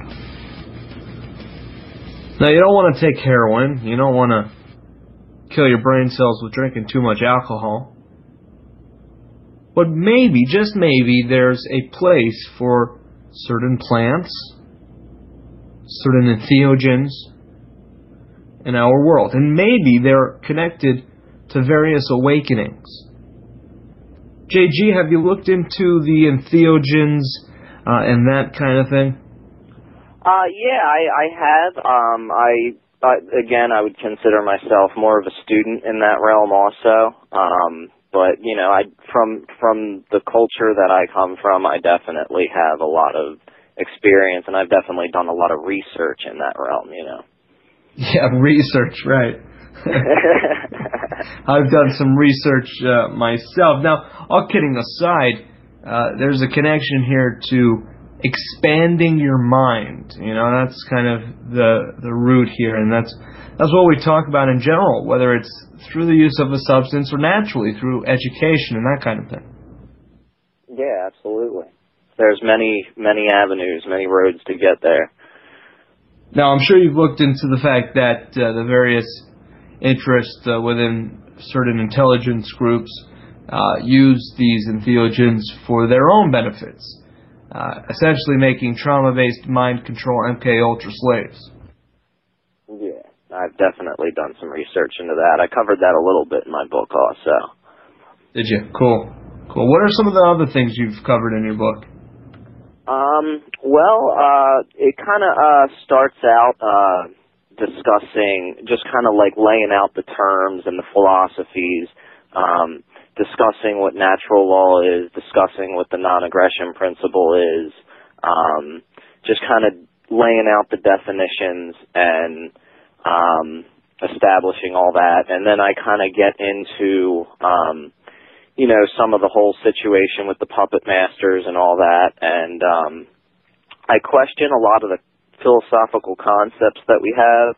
Now, you don't want to take heroin, you don't want to kill your brain cells with drinking too much alcohol. but maybe, just maybe, there's a place for certain plants, certain entheogens in our world. And maybe they're connected to various awakenings. JG, have you looked into the entheogens uh, and that kind of thing? Uh, yeah, I, I have. Um, I, again, I would consider myself more of a student in that realm, also. Um, but you know, I from from the culture that I come from, I definitely have a lot of experience, and I've definitely done a lot of research in that realm. You know. Yeah, research, right. I've done some research uh, myself. Now, all kidding aside, uh, there's a connection here to expanding your mind. You know, that's kind of the the root here, and that's that's what we talk about in general, whether it's through the use of a substance or naturally through education and that kind of thing. Yeah, absolutely. There's many many avenues, many roads to get there. Now, I'm sure you've looked into the fact that uh, the various interests uh, within certain intelligence groups uh, use these entheogens for their own benefits, uh, essentially making trauma-based mind control MK Ultra slaves. Yeah, I've definitely done some research into that. I covered that a little bit in my book also. Did you? Cool. Cool. What are some of the other things you've covered in your book? Um, well, uh, it kind of uh, starts out uh, discussing, just kind of like laying out the terms and the philosophies, um, discussing what natural law is, discussing what the non-aggression principle is, um, just kind of laying out the definitions and um, establishing all that, and then I kind of get into um, you know, some of the whole situation with the puppet masters and all that. And um, I question a lot of the philosophical concepts that we have,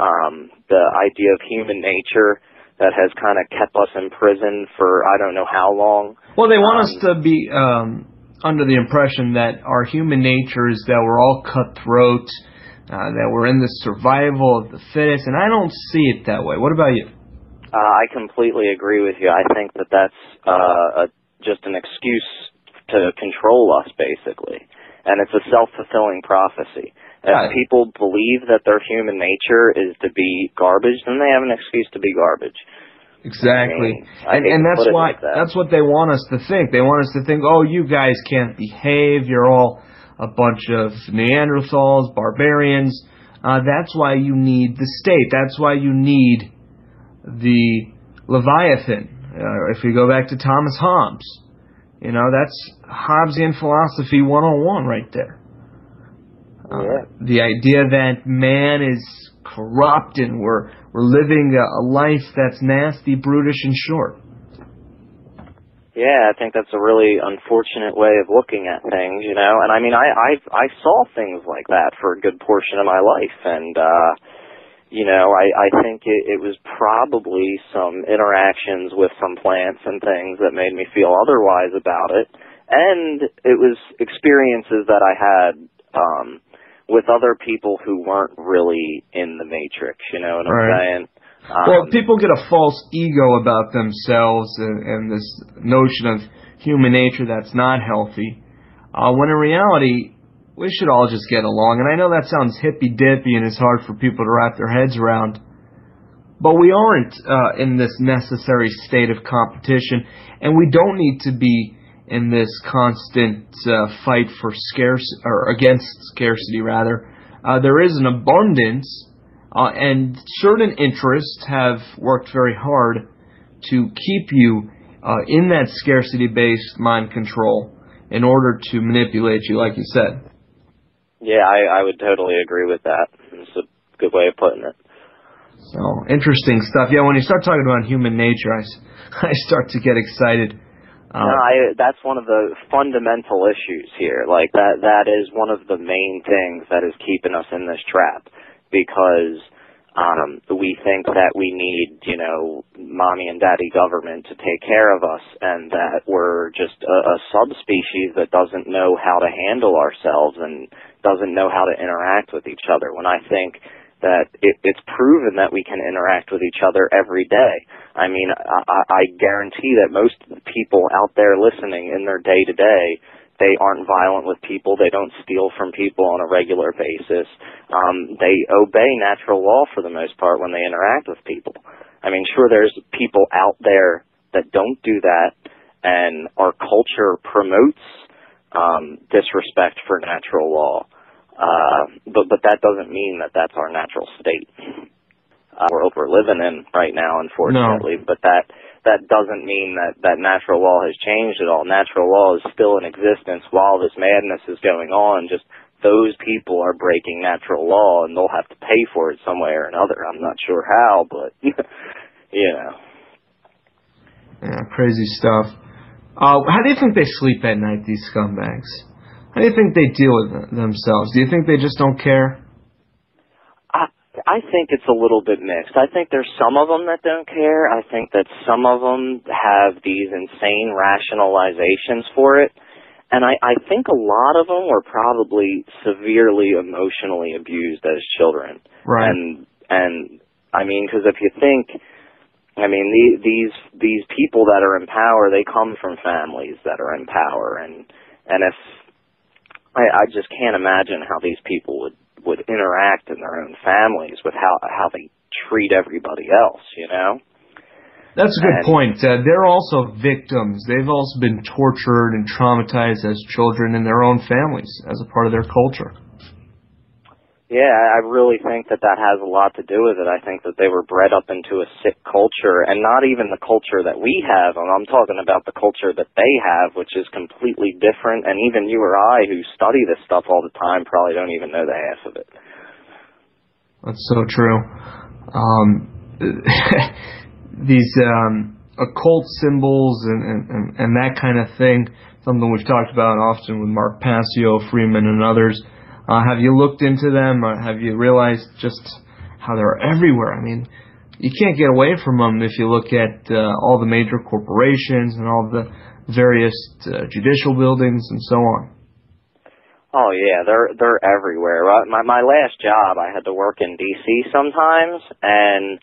um, the idea of human nature that has kind of kept us in prison for I don't know how long. Well, they want Um, us to be um, under the impression that our human nature is that we're all cutthroat, uh, that we're in the survival of the fittest, and I don't see it that way. What about you? Uh, I completely agree with you. I think that that's uh, a, just an excuse to control us, basically, and it's a self-fulfilling prophecy. If Right. people believe that their human nature is to be garbage, then they have an excuse to be garbage. Exactly. I And hate and to that's why like that. that's what they want us to think. They want us to think, "Oh, you guys can't behave. You're all a bunch of Neanderthals, barbarians." Uh, that's why you need the state. That's why you need the Leviathan. Uh, if you go back to Thomas Hobbes, you know, that's Hobbesian philosophy 101 right there. Uh, The idea that man is corrupt and we're we're living a, a life that's nasty, brutish, and short. Yeah, I think that's a really unfortunate way of looking at things, you know. And I mean, I I I saw things like that for a good portion of my life, and uh, you know, I I think it, it was probably some interactions with some plants and things that made me feel otherwise about it, and it was experiences that I had um, with other people who weren't really in the matrix. You know what I'm Right. saying? Um, well, people get a false ego about themselves and, and this notion of human nature that's not healthy. Uh, when in reality, we should all just get along. And I know that sounds hippy dippy and it's hard for people to wrap their heads around. But we aren't uh, in this necessary state of competition, and we don't need to be in this constant uh, fight for scarce or against scarcity. Rather, uh, there is an abundance, uh, and certain interests have worked very hard to keep you uh, in that scarcity-based mind control in order to manipulate you, like you said. yeah, I I would totally agree with that. It's a good way of putting it. So interesting stuff. Yeah, when you start talking about human nature, I start to get excited. Uh, No, I, that's one of the fundamental issues here. Like that, that is one of the main things that is keeping us in this trap because um, we think that we need, you know, mommy and daddy government to take care of us, and that we're just a, a subspecies that doesn't know how to handle ourselves and doesn't know how to interact with each other. When I think that it, it's proven that we can interact with each other every day. I mean, I, I guarantee that most people out there listening in their day to day, they aren't violent with people. They don't steal from people on a regular basis. Um, they obey natural law for the most part when they interact with people. I mean, sure, there's people out there that don't do that, and our culture promotes um, disrespect for natural law. Uh, but but that doesn't mean that that's our natural state. Uh, we're we're living in right now, unfortunately. No. But that that doesn't mean that that natural law has changed at all. Natural law is still in existence while this madness is going on. Just those people are breaking natural law, and they'll have to pay for it some way or another. I'm not sure how, but you know. Yeah, crazy stuff. Uh, how do you think they sleep at night, these scumbags? How do you think they deal with themselves? Do you think they just don't care? I I think it's a little bit mixed. I think there's some of them that don't care. I think that some of them have these insane rationalizations for it. And I, I think a lot of them were probably severely emotionally abused as children. Right. And and I mean, because if you think, I mean, the, these these people that are in power, they come from families that are in power, and and if I, I just can't imagine how these people would would interact in their own families with how how they treat everybody else, you know. That's a good And- point. Uh, they're also victims. They've also been tortured and traumatized as children in their own families as a part of their culture. Yeah, I really think that that has a lot to do with it. I think that they were bred up into a sick culture, and not even the culture that we have. And I'm talking about the culture that they have, which is completely different. And even you or I, who study this stuff all the time, probably don't even know the half of it. That's so true. Um, these um, occult symbols and, and, and that kind of thing, something we've talked about often with Mark Passio, Freeman, and others. Uh, have you looked into them? Or have you realized just how they're everywhere? I mean, you can't get away from them if you look at uh, all the major corporations and all the various uh, judicial buildings and so on. Oh yeah, they're they're everywhere. My my last job, I had to work in DC sometimes, and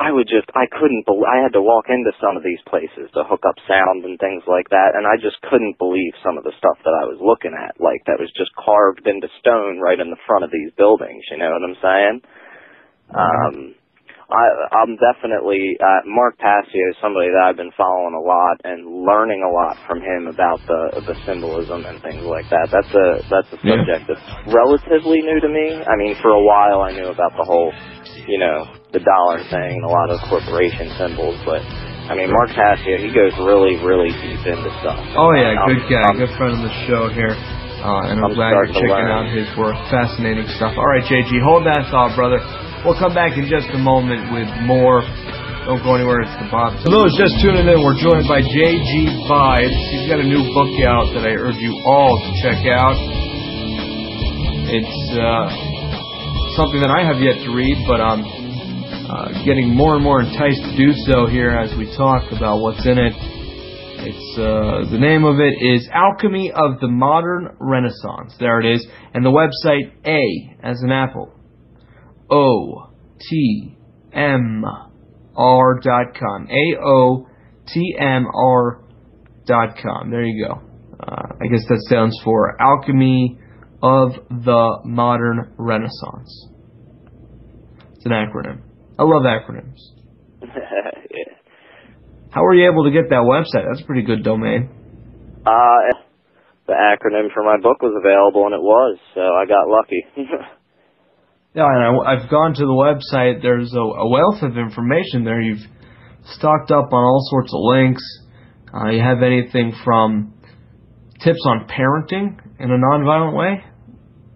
I would just I couldn't believe I had to walk into some of these places to hook up sound and things like that, and I just couldn't believe some of the stuff that I was looking at, like that was just carved into stone right in the front of these buildings. You know what I'm saying? Um, I, I'm definitely uh, Mark Passio is somebody that I've been following a lot and learning a lot from him about the the symbolism and things like that. That's a that's a Yeah. subject that's relatively new to me. I mean, for a while I knew about the whole, you know, the dollar thing and a lot of corporation symbols, but I mean, Mark Passio he goes really really deep into stuff. Oh yeah, I'm- good guy, I'm- good friend of the show here. Uh, and I'm, I'm glad you're checking learn. out his work. Fascinating stuff. All right, JG, hold that thought, brother. We'll come back in just a moment with more. Don't go anywhere. It's the Bob. For those just tuning in, we're joined by JG Vibes. He's got a new book out that I urge you all to check out. It's uh, something that I have yet to read, but I'm uh, getting more and more enticed to do so here as we talk about what's in it. It's uh, the name of it is Alchemy of the Modern Renaissance. There it is, and the website A as an apple. O T M R dot com. A O T M R dot com. There you go. Uh, I guess that stands for Alchemy of the Modern Renaissance. It's an acronym. I love acronyms. yeah. How were you able to get that website? That's a pretty good domain. Uh, the acronym for my book was available, and it was, so I got lucky. Yeah, and I, I've gone to the website. There's a, a wealth of information there. You've stocked up on all sorts of links. Uh, you have anything from tips on parenting in a nonviolent way.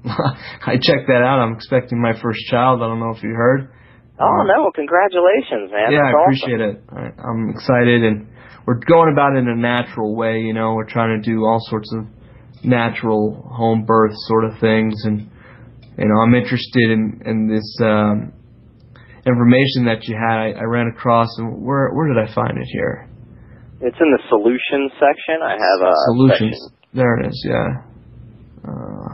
I checked that out. I'm expecting my first child. I don't know if you heard. oh no! Well, congratulations, man. yeah, That's I awesome. appreciate it. I, I'm excited, and we're going about it in a natural way. You know, we're trying to do all sorts of natural home birth sort of things, and you know, I'm interested in in this um, information that you had. I, I ran across, and where where did I find it here? It's in the solutions section. I have a Solutions. section. There it is. Yeah. Uh,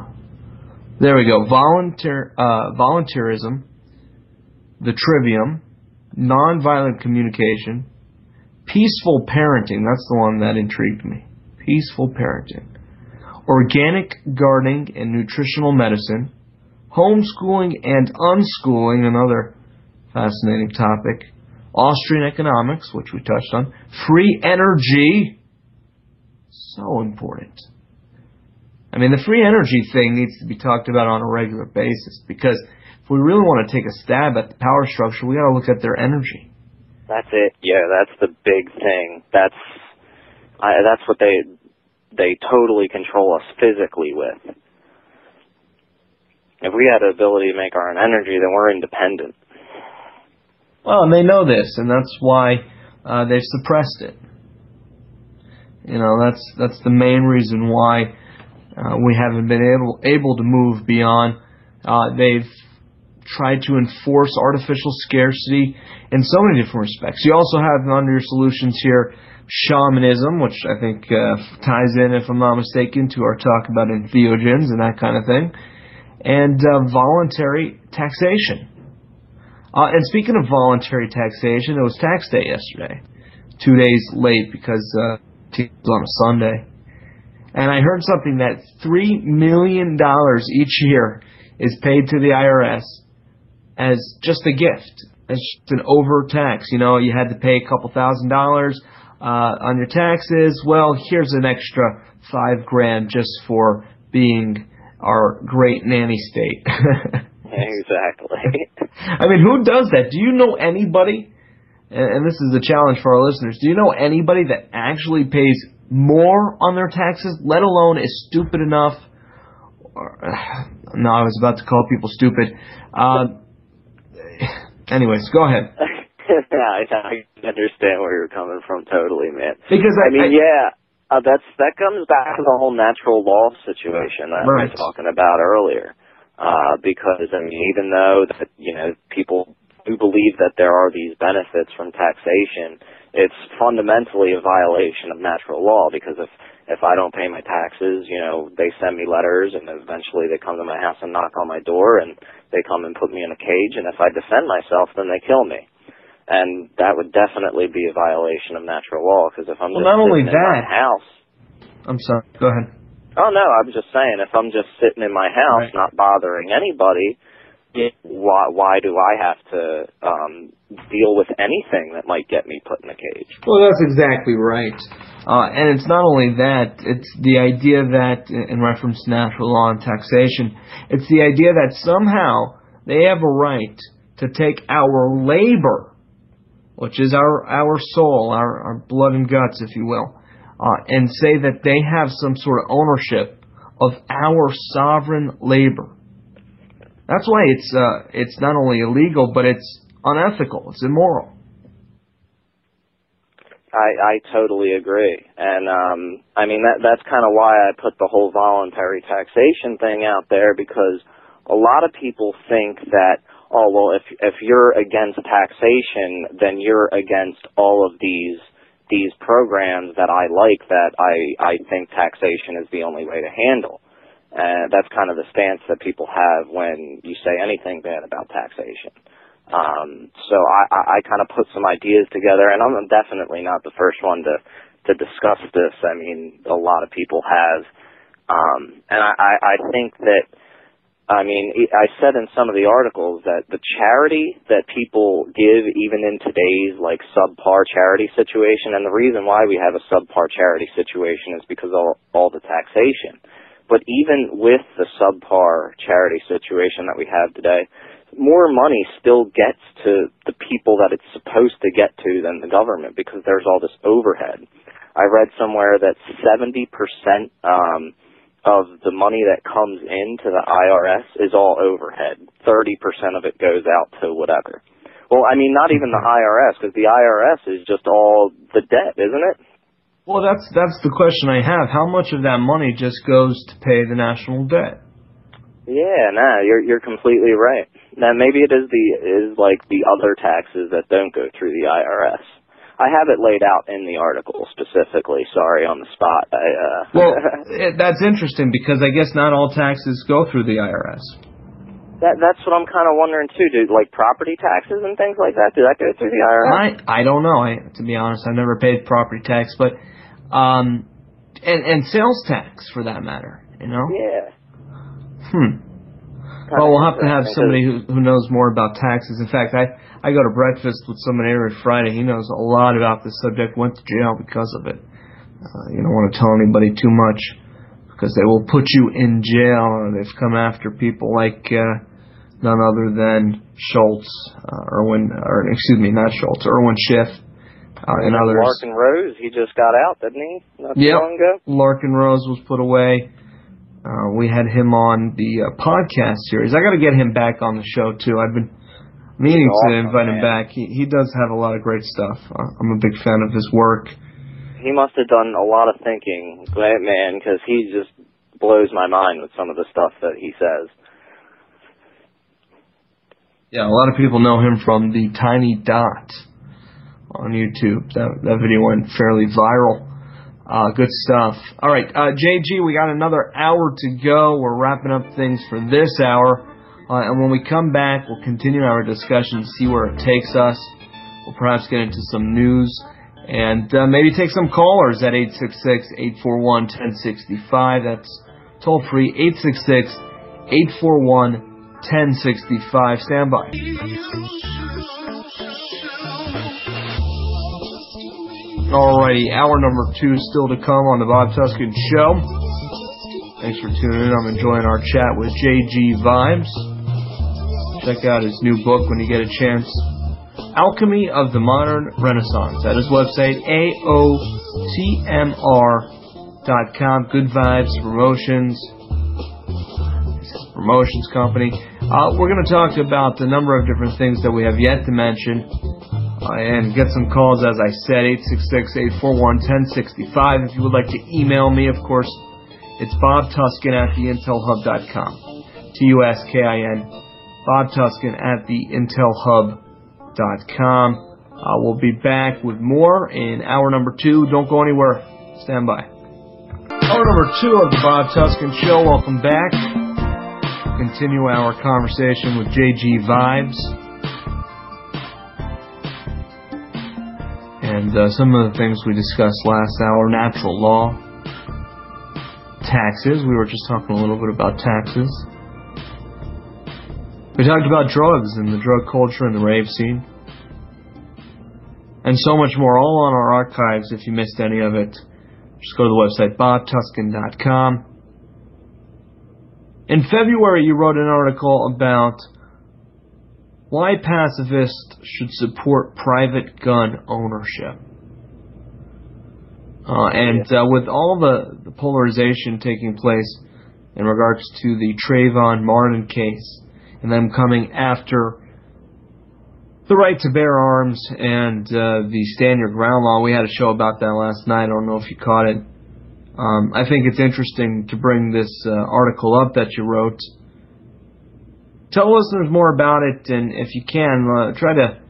there we go. Volunteer uh, volunteerism the trivium, nonviolent communication, peaceful parenting. That's the one that intrigued me. Peaceful parenting. Organic gardening and nutritional medicine, homeschooling and unschooling, another fascinating topic. Austrian economics, which we touched on. Free energy. So important. I mean, the free energy thing needs to be talked about on a regular basis because if we really want to take a stab at the power structure, we got to look at their energy. That's it. Yeah, that's the big thing. That's I, that's what they they totally control us physically with. If we had the ability to make our own energy, then we're independent. Well, and they know this, and that's why uh, they've suppressed it. You know, that's that's the main reason why uh, we haven't been able able to move beyond. Uh, they've tried to enforce artificial scarcity in so many different respects. You also have under your solutions here shamanism, which I think uh, ties in, if I'm not mistaken, to our talk about entheogens and that kind of thing, and uh, voluntary taxation. Uh, and speaking of voluntary taxation, it was tax day yesterday, two days late because uh, it was on a Sunday. And I heard something that three million dollars each year is paid to the IRS as just a gift, as just an overtax. You know, you had to pay a couple thousand dollars uh, on your taxes. Well, here's an extra five grand just for being our great nanny state. exactly. I mean, who does that? Do you know anybody? And, and this is a challenge for our listeners. Do you know anybody that actually pays more on their taxes, let alone is stupid enough? Or, no, I was about to call people stupid. Uh, anyways, go ahead. I, I understand where you're coming from totally, man. Because I, I mean, I- yeah, uh, that's that comes back to the whole natural law situation that Right. we were talking about earlier. Uh, because I mean, even though that you know people do believe that there are these benefits from taxation, it's fundamentally a violation of natural law. Because if if I don't pay my taxes, you know, they send me letters, and eventually they come to my house and knock on my door, and they come and put me in a cage. And if I defend myself, then they kill me and that would definitely be a violation of natural law because if I'm Well, just not only sitting in my that- house, I'm sorry. Go ahead. oh no, I'm just saying if I'm just sitting in my house Right. not bothering anybody, why why do I have to um deal with anything that might get me put in a cage? Well, that's exactly right. Uh, and it's not only that, it's the idea that, in reference to natural law and taxation, it's the idea that somehow they have a right to take our labor, which is our, our soul, our, our blood and guts, if you will, uh, and say that they have some sort of ownership of our sovereign labor. That's why it's, uh, it's not only illegal, but it's unethical, it's immoral. I, I totally agree. And um I mean that that's kind of why I put the whole voluntary taxation thing out there because a lot of people think that oh well if if you're against taxation then you're against all of these these programs that I like that I I think taxation is the only way to handle. And that's kind of the stance that people have when you say anything bad about taxation. Um, so I, I, I kind of put some ideas together, and I'm definitely not the first one to to discuss this. I mean, a lot of people have, um, and I, I think that, I mean, I said in some of the articles that the charity that people give, even in today's like subpar charity situation, and the reason why we have a subpar charity situation is because of all, all the taxation. But even with the subpar charity situation that we have today, more money still gets to the people that it's supposed to get to than the government because there's all this overhead. I read somewhere that 70% um, of the money that comes into the IRS is all overhead. 30% of it goes out to whatever. Well, I mean, not even the IRS because the IRS is just all the debt, isn't it? Well, that's that's the question I have. How much of that money just goes to pay the national debt? Yeah, nah, you're you're completely right. Now maybe it is the is like the other taxes that don't go through the IRS. I have it laid out in the article specifically. Sorry, on the spot. I, uh, Well, it, that's interesting because I guess not all taxes go through the IRS. That that's what I'm kind of wondering too. Do like property taxes and things like that? Do that go through the IRS? I I don't know. I to be honest, I've never paid property tax, but um, and and sales tax for that matter. You know. Yeah. Hmm. Kinda Well, we'll have to have somebody who who knows more about taxes. In fact, I I go to breakfast with somebody every Friday. He knows a lot about this subject. Went to jail because of it. Uh, you don't want to tell anybody too much because they will put you in jail. Or they've come after people like uh, none other than Schultz, uh, Irwin, or excuse me, not Schultz, Irwin Schiff, uh, and others. Larken Rose, he just got out, didn't he? Not too Yep. long ago. Larken Rose was put away. Uh, we had him on the uh, podcast series. I got to get him back on the show too. I've been meaning to Awesome, invite him back. He he does have a lot of great stuff. Uh, I'm a big fan of his work. He must have done a lot of thinking, man, because he just blows my mind with some of the stuff that he says. Yeah, a lot of people know him from the Tiny Dot on YouTube. That that video went fairly viral. Uh, good stuff. All right, uh, JG, we got another hour to go. We're wrapping up things for this hour, uh, and when we come back, we'll continue our discussion, see where it takes us. We'll perhaps get into some news and uh, maybe take some callers at 866-841-1065. That's toll free 866-841-1065. Stand by. Alrighty, hour number two still to come on the Bob Tuskin Show. Thanks for tuning in. I'm enjoying our chat with JG Vibes. Check out his new book when you get a chance. Alchemy of the Modern Renaissance. At his website, AOTMR.com. Good Vibes Promotions. Promotions company. Uh, we're going to talk about a number of different things that we have yet to mention. Uh, and get some calls, as I said, 866-841-1065. If you would like to email me, of course, it's Bob Tuskin at theintelhub.com. T-U-S-K-I-N. Bob Tuskin at theintelhub.com. Uh, we'll be back with more in hour number two. Don't go anywhere. Stand by. Hour number two of the Bob Tuskin Show. Welcome back. Continue our conversation with JG Vibes. And uh, some of the things we discussed last hour natural law, taxes. We were just talking a little bit about taxes. We talked about drugs and the drug culture and the rave scene. And so much more, all on our archives if you missed any of it. Just go to the website bobtuskin.com. In February, you wrote an article about why pacifists should support private gun ownership. Uh, and uh, with all the, the polarization taking place in regards to the Trayvon Martin case, and them coming after the right to bear arms and uh, the stand your ground law, we had a show about that last night. I don't know if you caught it. Um, I think it's interesting to bring this uh, article up that you wrote tell listeners more about it, and if you can, uh, try to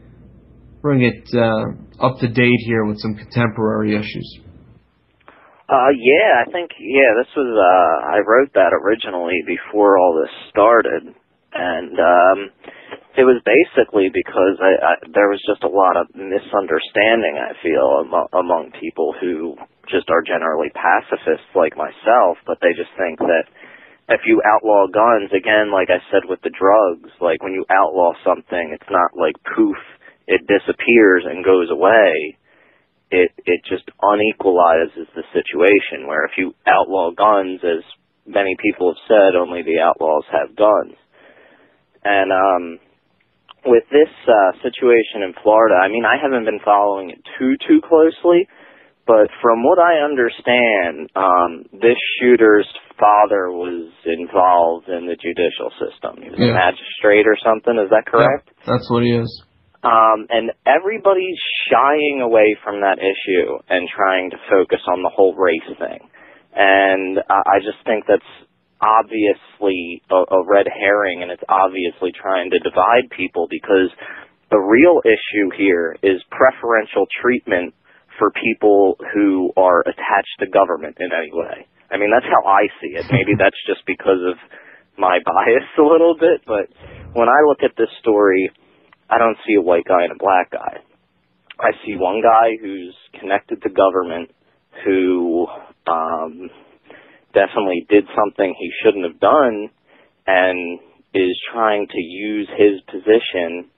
bring it uh, up to date here with some contemporary issues. Uh, yeah, I think yeah, this was uh, I wrote that originally before all this started, and um, it was basically because I, I there was just a lot of misunderstanding. I feel among, among people who just are generally pacifists like myself, but they just think that if you outlaw guns, again, like I said with the drugs, like when you outlaw something, it's not like poof, it disappears and goes away. It it just unequalizes the situation where if you outlaw guns, as many people have said, only the outlaws have guns. And um with this uh situation in Florida, I mean I haven't been following it too too closely, but from what I understand, um, this shooter's father was involved in the judicial system. He was Yeah. a magistrate or something. Is that correct? Yep, that's what he is. Um, and everybody's shying away from that issue and trying to focus on the whole race thing. And I, I just think that's obviously a, a red herring, and it's obviously trying to divide people because the real issue here is preferential treatment for people who are attached to government in any way. I mean, that's how I see it. Maybe that's just because of my bias a little bit, but when I look at this story, I don't see a white guy and a black guy. I see one guy who's connected to government, who um, definitely did something he shouldn't have done, and is trying to use his position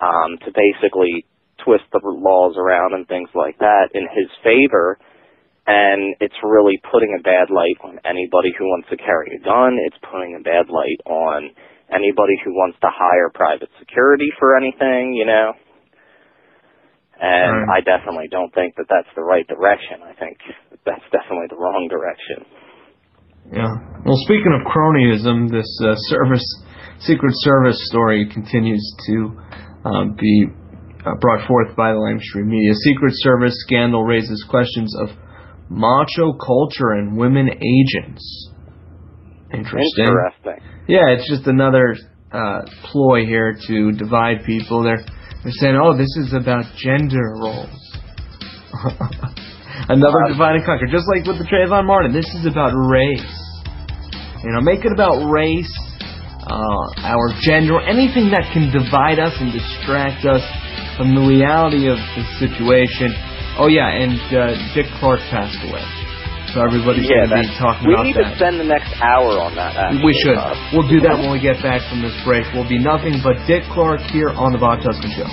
um, to basically twist the laws around and things like that in his favor. And it's really putting a bad light on anybody who wants to carry a gun. It's putting a bad light on anybody who wants to hire private security for anything, you know. And Right. I definitely don't think that that's the right direction. I think that's definitely the wrong direction. Yeah. Well, speaking of cronyism, this uh, service, Secret Service story continues to um, be uh, brought forth by the mainstream media. Secret Service scandal raises questions of macho culture and women agents. Interesting. Interesting. Yeah, it's just another uh, ploy here to divide people. They're they're saying, "Oh, this is about gender roles." another divide and conquer, just like with the Trayvon Martin. This is about race. You know, make it about race, uh, our gender, anything that can divide us and distract us from the reality of the situation. Oh yeah, and uh, Dick Clark passed away, so everybody's Yeah, going to be talking we need to spend the next hour on that. Actually, We should. We'll do that when we get back from this break. We'll be nothing but Dick Clark here on the Bob Tuskin Show.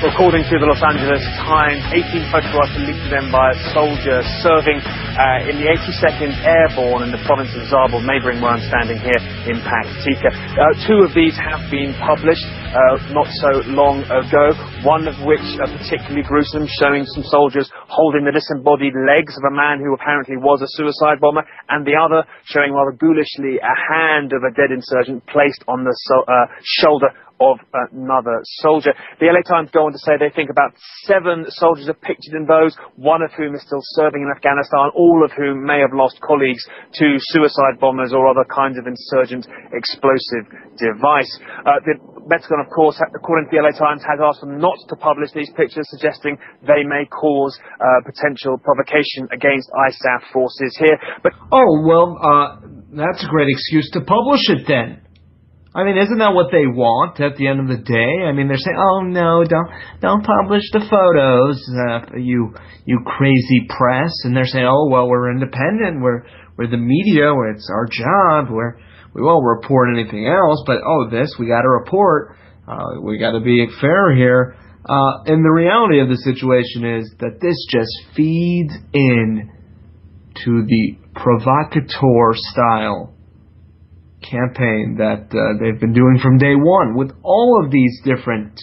According to the Los Angeles Times, 18 photographs were leaked to them by a soldier serving uh, in the 82nd Airborne in the province of Zabul, neighbouring where I'm standing here in Paktika. Uh, two of these have been published uh, not so long ago, one of which uh, particularly gruesome, showing some soldiers holding the disembodied legs of a man who apparently was a suicide bomber, and the other showing rather ghoulishly a hand of a dead insurgent placed on the so- uh, shoulder of another soldier. The LA Times go on to say they think about seven soldiers are pictured in those, one of whom is still serving in Afghanistan, all of whom may have lost colleagues to suicide bombers or other kinds of insurgent explosive device. Uh, the Pentagon, of course, according to the LA Times, has asked them not to publish these pictures, suggesting they may cause uh, potential provocation against ISAF forces here. But Oh, well, uh, that's a great excuse to publish it then. I mean, isn't that what they want at the end of the day? I mean, they're saying, "Oh no, don't don't publish the photos, uh, you you crazy press," and they're saying, "Oh well, we're independent, we're we're the media, it's our job, we're we won't report anything else, but oh this we got to report, uh, we got to be fair here." Uh, and the reality of the situation is that this just feeds in to the provocateur style campaign that uh, they've been doing from day one with all of these different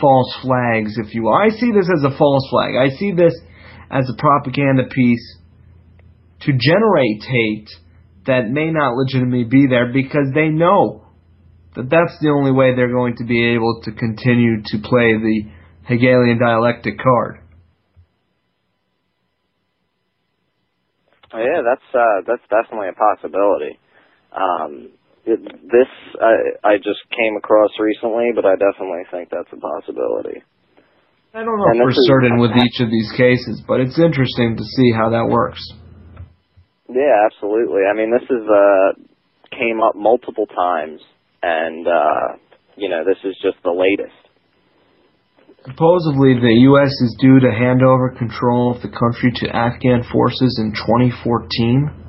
false flags, if you will. I see this as a false flag. I see this as a propaganda piece to generate hate that may not legitimately be there because they know that that's the only way they're going to be able to continue to play the Hegelian dialectic card. Oh, yeah, that's uh, that's definitely a possibility. Um, it, this I I just came across recently, but I definitely think that's a possibility. I don't know And for certain with each of these cases, but it's interesting to see how that works. Yeah, absolutely. I mean, this is uh came up multiple times, and uh, you know, this is just the latest. Supposedly, the U.S. is due to hand over control of the country to Afghan forces in 2014.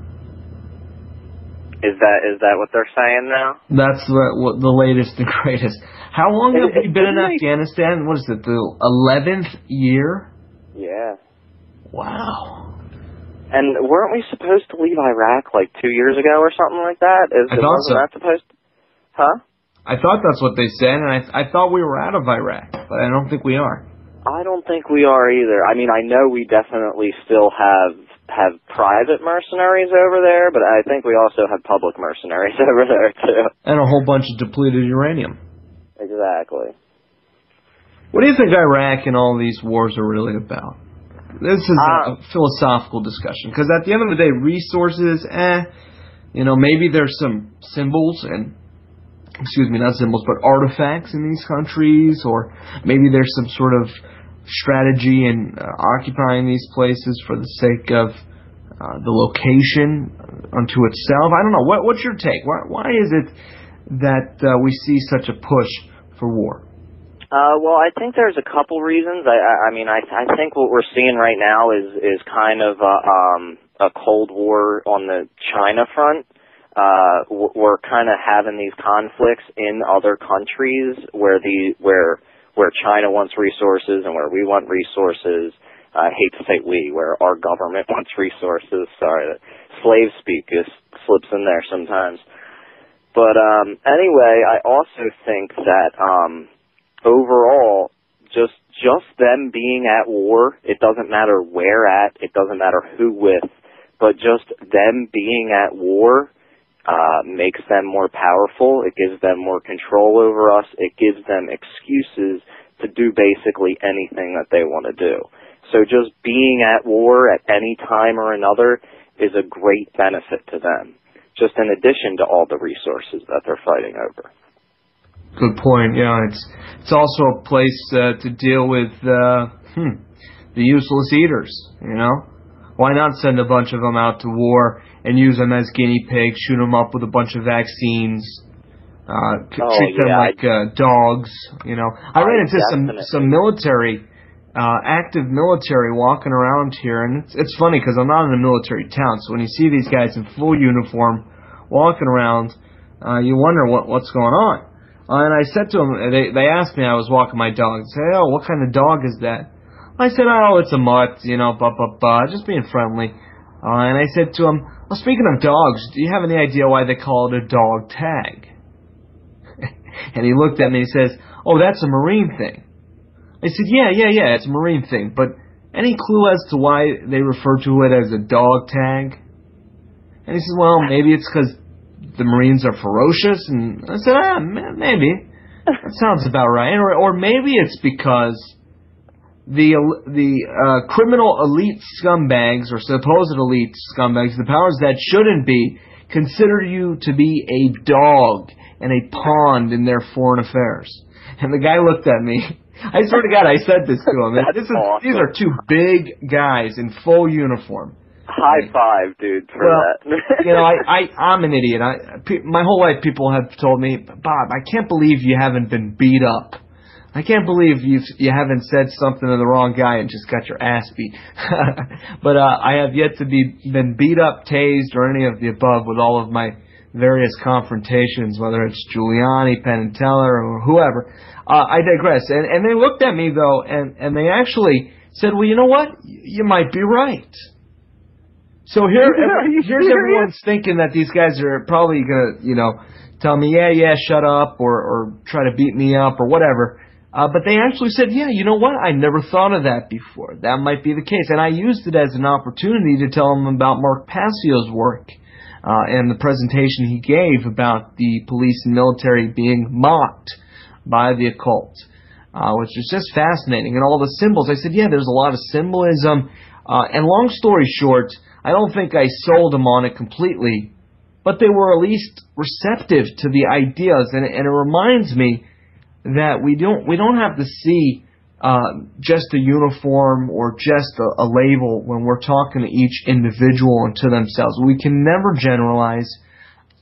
Is that is that what they're saying now? That's what, what the latest and greatest. How long have we been in Afghanistan? What is it, the 11th year? Yeah. Wow. And weren't we supposed to leave Iraq like two years ago or something like that? Is, I thought wasn't so. that supposed? Huh? I thought that's what they said, and I, I thought we were out of Iraq, but I don't think we are. I don't think we are either. I mean, I know we definitely still have have private mercenaries over there, but I think we also have public mercenaries over there too. And a whole bunch of depleted uranium. Exactly. What do you think Iraq and all these wars are really about? This is a Uh, philosophical discussion because at the end of the day, resources, eh, you know, maybe there's some symbols and, excuse me, not symbols, but artifacts in these countries, or maybe there's some sort of strategy in uh, occupying these places for the sake of uh, the location unto itself. I don't know. What, what's your take? Why, why is it that uh, we see such a push for war? Uh, well, I think there's a couple reasons. I, I, I mean, I, I think what we're seeing right now is is kind of a, um, a cold war on the China front. Uh, we're kind of having these conflicts in other countries where the where where China wants resources and where we want resources. I hate to say we, where our government wants resources. Sorry, that slave speak just slips in there sometimes. But um, anyway, I also think that um, overall, just just them being at war, it doesn't matter where at, it doesn't matter who with, but just them being at war uh, makes them more powerful. It gives them more control over us. It gives them excuses to do basically anything that they want to do. So just being at war at any time or another is a great benefit to them, just in addition to all the resources that they're fighting over. Good point. Yeah, it's it's also a place uh, to deal with uh, hmm, the useless eaters. You know, why not send a bunch of them out to war and use them as guinea pigs, shoot them up with a bunch of vaccines, uh, oh, treat them yeah, like uh, dogs. You know, I ran into definitely. some some military, uh, active military walking around here, and it's it's funny because I'm not in a military town, so when you see these guys in full uniform walking around, uh, you wonder what what's going on. Uh, and I said to them, they they asked me, I was walking my dog. Say, oh, what kind of dog is that? I said, oh, it's a mutt, you know, blah blah blah, just being friendly. Uh, and I said to him, well, speaking of dogs, do you have any idea why they call it a dog tag? and he looked at me and he says, oh, that's a marine thing. I said, yeah, yeah, yeah, it's a marine thing, but any clue as to why they refer to it as a dog tag? And he says, well, maybe it's because the Marines are ferocious. And I said, ah, maybe. That sounds about right. Or, or maybe it's because the the uh, criminal elite scumbags or supposed elite scumbags, the powers that shouldn't be, consider you to be a dog and a pawn in their foreign affairs. And the guy looked at me. I swear to God, I said this to him. This is, awesome. These are two big guys in full uniform. High five, dude, for Well, that. you know, I, I, I'm an idiot. I, my whole life, people have told me, Bob, I can't believe you haven't been beat up. I can't believe you you haven't said something to the wrong guy and just got your ass beat. but uh, I have yet to be been beat up, tased, or any of the above with all of my various confrontations, whether it's Giuliani, Penn and Teller, or whoever. Uh, I digress. And and they looked at me though, and and they actually said, well, you know what? You might be right. So here, here's serious? everyone's thinking that these guys are probably gonna, you know, tell me, yeah, yeah, shut up, or or try to beat me up, or whatever. Uh, but they actually said, yeah, you know what? I never thought of that before. That might be the case, and I used it as an opportunity to tell them about Mark Passio's work uh, and the presentation he gave about the police and military being mocked by the occult, uh, which was just fascinating. And all the symbols, I said, yeah, there's a lot of symbolism. Uh, and long story short, I don't think I sold them on it completely, but they were at least receptive to the ideas. And, and it reminds me that we don't we don't have to see uh, just a uniform or just a, a label when we're talking to each individual and to themselves. We can never generalize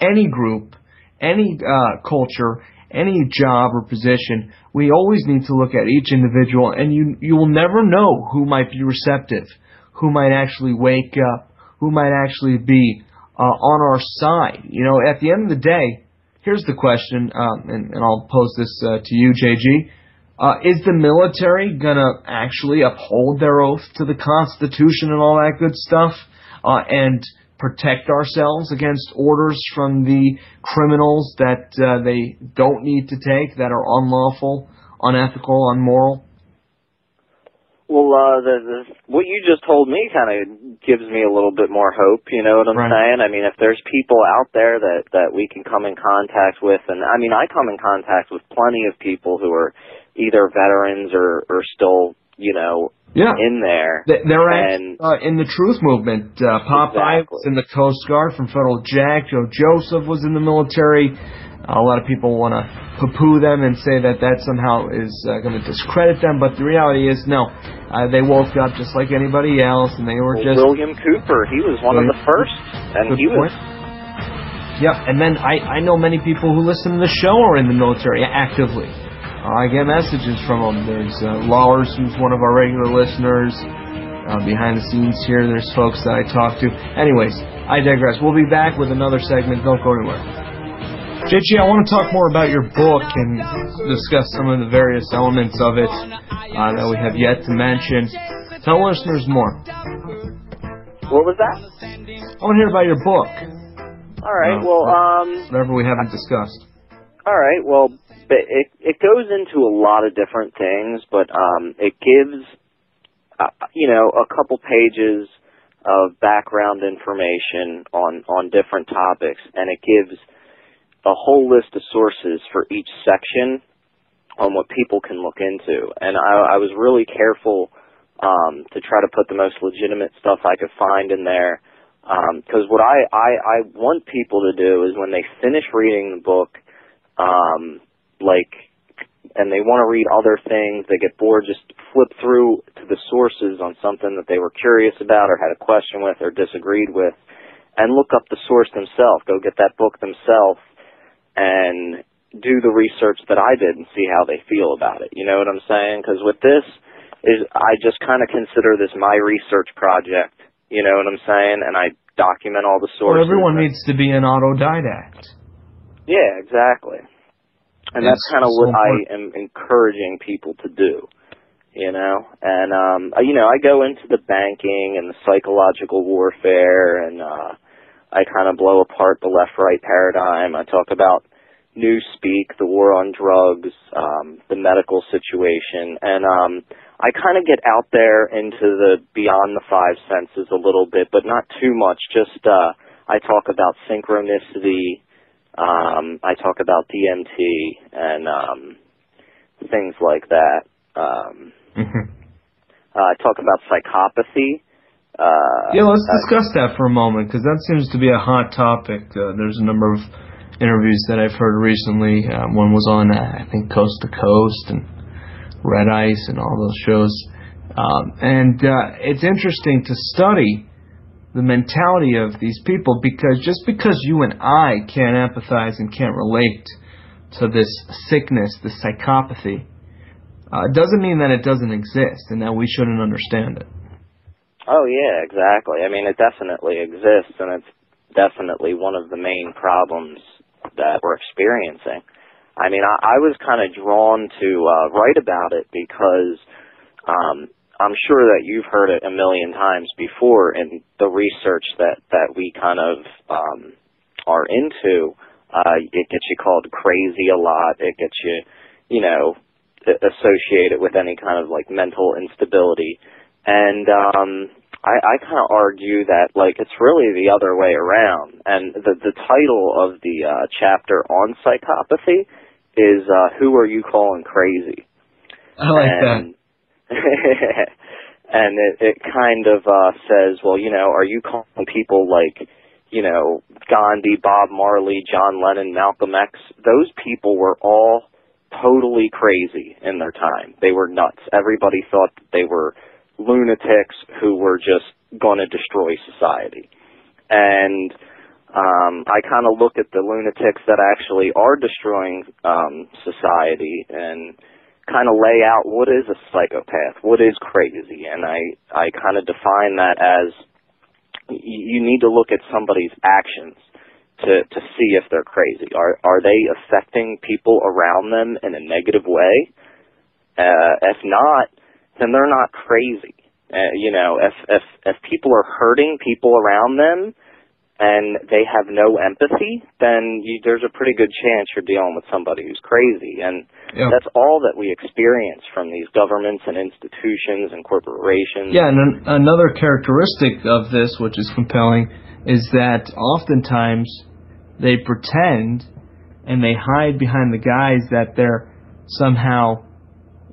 any group, any uh, culture, any job or position. We always need to look at each individual, and you you will never know who might be receptive, who might actually wake up, who might actually be uh, on our side. You know, at the end of the day, here's the question, um, and, and I'll pose this uh, to you, JG. Uh, is the military gonna actually uphold their oath to the Constitution and all that good stuff, uh, and protect ourselves against orders from the criminals that uh, they don't need to take, that are unlawful, unethical, unmoral? Well, uh, the, the what you just told me kind of gives me a little bit more hope. You know what I'm Right. saying? I mean, if there's people out there that that we can come in contact with, and I mean, I come in contact with plenty of people who are either veterans or or still, you know, Yeah. in there. They- They're And- uh, in the truth movement. Uh, Popeye Exactly. was in the Coast Guard from Federal Jack. Joe Joseph was in the military. A lot of people want to poo-poo them and say that that somehow is uh, going to discredit them, but the reality is no. Uh, they woke up just like anybody else, and they were Well, just William Cooper, he was one of the first, and he was point. Yep, and then I, I know many people who listen to the show are in the military actively. Uh, I get messages from them. There's uh, who's one of our regular listeners. Uh, behind the scenes here, there's folks that I talk to. Anyways, I digress. We'll be back with another segment. Don't go anywhere. JG, I want to talk more about your book and discuss some of the various elements of it uh, that we have yet to mention. Tell listeners more. what was that? I want to hear about your book, All right, No. well, um, whatever we haven't discussed. All right. Well, it it goes into a lot of different things, but um, it gives uh, you know a couple pages of background information on on different topics, and it gives a whole list of sources for each section on what people can look into. And I, I was really careful um, to try to put the most legitimate stuff I could find in there. Because what I, I, I want people to do is when they finish reading the book, um, like, and they want to read other things, they get bored, just flip through to the sources on something that they were curious about or had a question with or disagreed with, and look up the source themselves. Go get that book themselves and do the research that I did and see how they feel about it. You know what I'm saying? Because with this, is I just kind of consider this my research project. You know what I'm saying? And I document all the sources. Well, everyone needs to be an autodidact. yeah, exactly. And It's that's kind of so what I am encouraging people to do. You know, and um, you know, I go into the banking and the psychological warfare, and uh, I kind of blow apart the left-right paradigm. I talk about new speak, the war on drugs, um, the medical situation, and um, I kind of get out there into the beyond the five senses a little bit, but not too much. Just uh, I talk about synchronicity. Um, I talk about DMT and um, things like that. Um, Mhm. uh, I talk about psychopathy. Uh, Yeah, let's uh, discuss that for a moment because that seems to be a hot topic. Uh, there's a number of interviews that I've heard recently. Uh, one was on, uh, I think, Coast to Coast and Red Ice and all those shows. Um, and uh, it's interesting to study the mentality of these people because just because you and I can't empathize and can't relate to this sickness, this psychopathy, uh, doesn't mean that it doesn't exist and that we shouldn't understand it. Oh yeah, exactly. I mean, it definitely exists, and it's definitely one of the main problems that we're experiencing. I mean, I, I was kind of drawn to uh, write about it because um, I'm sure that you've heard it a million times before in the research that that we kind of um, are into. Uh, it gets you called crazy a lot. It gets you, you know, associated with any kind of like mental instability. And um, I, I kind of argue that like it's really the other way around. And the the title of the uh, chapter on psychopathy is uh, "Who Are You Calling Crazy?" I like that. and, and it, it kind of uh, says, well, you know, are you calling people like, you know, Gandhi, Bob Marley, John Lennon, Malcolm X? Those people were all totally crazy in their time. They were nuts. Everybody thought that they were lunatics who were just going to destroy society. And um, I kind of look at the lunatics that actually are destroying um, society and kind of lay out what is a psychopath, what is crazy, and I I kind of define that as you need to look at somebody's actions to to see if they're crazy. Are are they affecting people around them in a negative way? Uh, if not, then they're not crazy. Uh, you know, if if if people are hurting people around them and they have no empathy, then you, there's a pretty good chance you're dealing with somebody who's crazy. And Yeah. that's all that we experience from these governments and institutions and corporations. Yeah, and an, another characteristic of this, which is compelling, is that oftentimes they pretend and they hide behind the guise that they're somehow,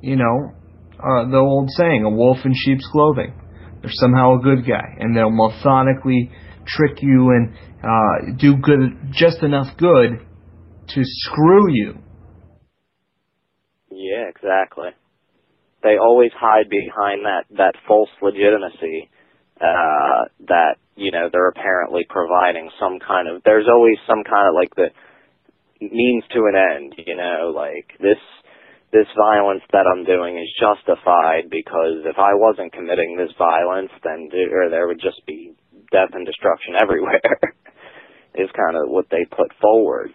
you know, uh, the old saying, a wolf in sheep's clothing. They're somehow a good guy, and they'll methodically trick you and uh, do good, just enough good to screw you. Yeah, exactly. They always hide behind that that false legitimacy uh that you know they're apparently providing some kind of there's always some kind of like the means to an end you know like this this violence that I'm doing is justified because if I wasn't committing this violence then there, there would just be death and destruction everywhere is kind of what they put forward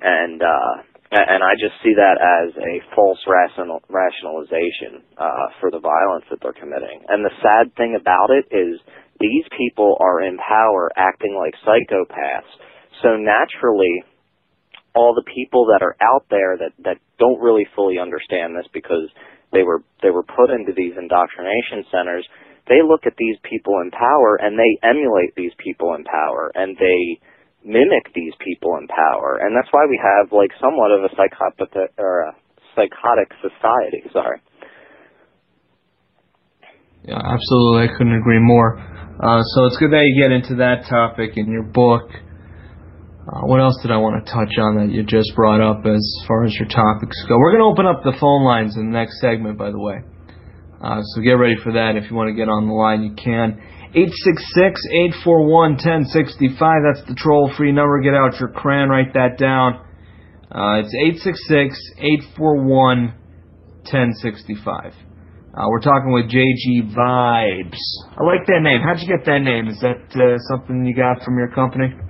and uh and I just see that as a false rational, rationalization uh, for the violence that they're committing. And the sad thing about it is these people are in power acting like psychopaths. So naturally, all the people that are out there that, that don't really fully understand this because they were they were put into these indoctrination centers, they look at these people in power and they emulate these people in power and they mimic these people in power, and that's why we have like somewhat of a psychopath or a psychotic society. Sorry. Yeah, absolutely. I couldn't agree more. Uh, so it's good that you get into that topic in your book. Uh, what else did I want to touch on that you just brought up as far as your topics go? We're going to open up the phone lines in the next segment, by the way. Uh, so get ready for that. If you want to get on the line, you can. 866-841-1065. That's the troll-free number. Get out your crayon. Write that down. Uh, it's 866-841-1065. Uh, we're talking with JG Vibes. I like that name. How'd you get that name? Is that uh, something you got from your company?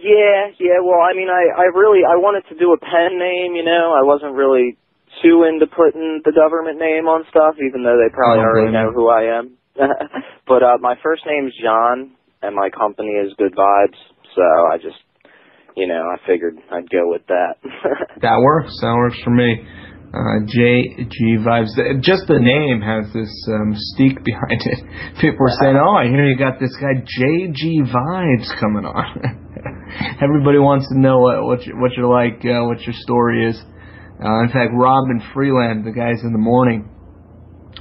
Yeah, yeah. Well, I mean, I, I really, I wanted to do a pen name. You know, I wasn't really too into putting the government name on stuff, even though they probably Oh, already know who I am. but uh, my first name's John, and my company is Good Vibes. So I just, you know, I figured I'd go with that. That works. That works for me. Uh, JG Vibes. Just the name has this um, mystique behind it. People were saying, "Oh, I hear you got this guy JG Vibes coming on." Everybody wants to know what what, you, what you're like, uh, what your story is. Uh, in fact, Robin Freeland, the guys in the morning,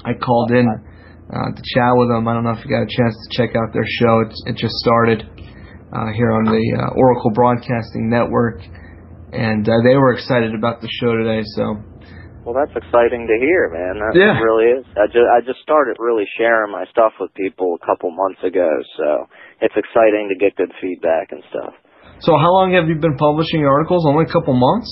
I called in uh, to chat with them. I don't know if you got a chance to check out their show. It's, it just started uh, here on the uh, Oracle Broadcasting Network, and uh, they were excited about the show today. So Well, that's exciting to hear, man. That Yeah. really is. I just I just started really sharing my stuff with people a couple months ago, so it's exciting to get good feedback and stuff. So how long have you been publishing your articles? Only a couple months?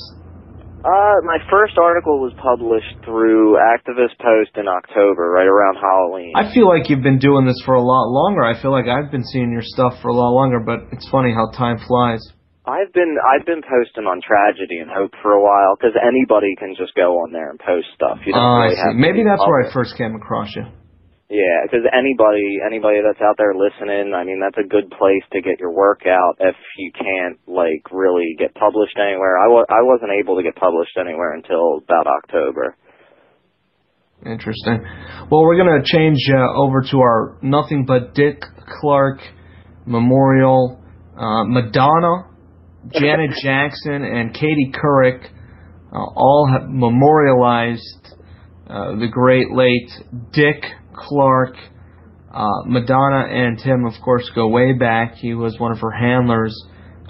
Uh, my first article was published through Activist Post in October, right around Halloween. I feel like you've been doing this for a lot longer. I feel like I've been seeing your stuff for a lot longer, but it's funny how time flies. I've been I've been posting on Tragedy and Hope for a while because anybody can just go on there and post stuff. You don't Oh, I really see. have Maybe that's where I first came across you. Yeah, because anybody anybody that's out there listening, I mean, that's a good place to get your work out if you can't like really get published anywhere. I wa- I wasn't able to get published anywhere until about October. Interesting. Well, we're going to change uh, over to our Nothing But Dick Clark Memorial. Uh, Madonna, Janet Jackson, and Katie Couric uh, all have memorialized uh, the great late Dick Clark. Uh, Madonna and Tim, of course, go way back. He was one of her handlers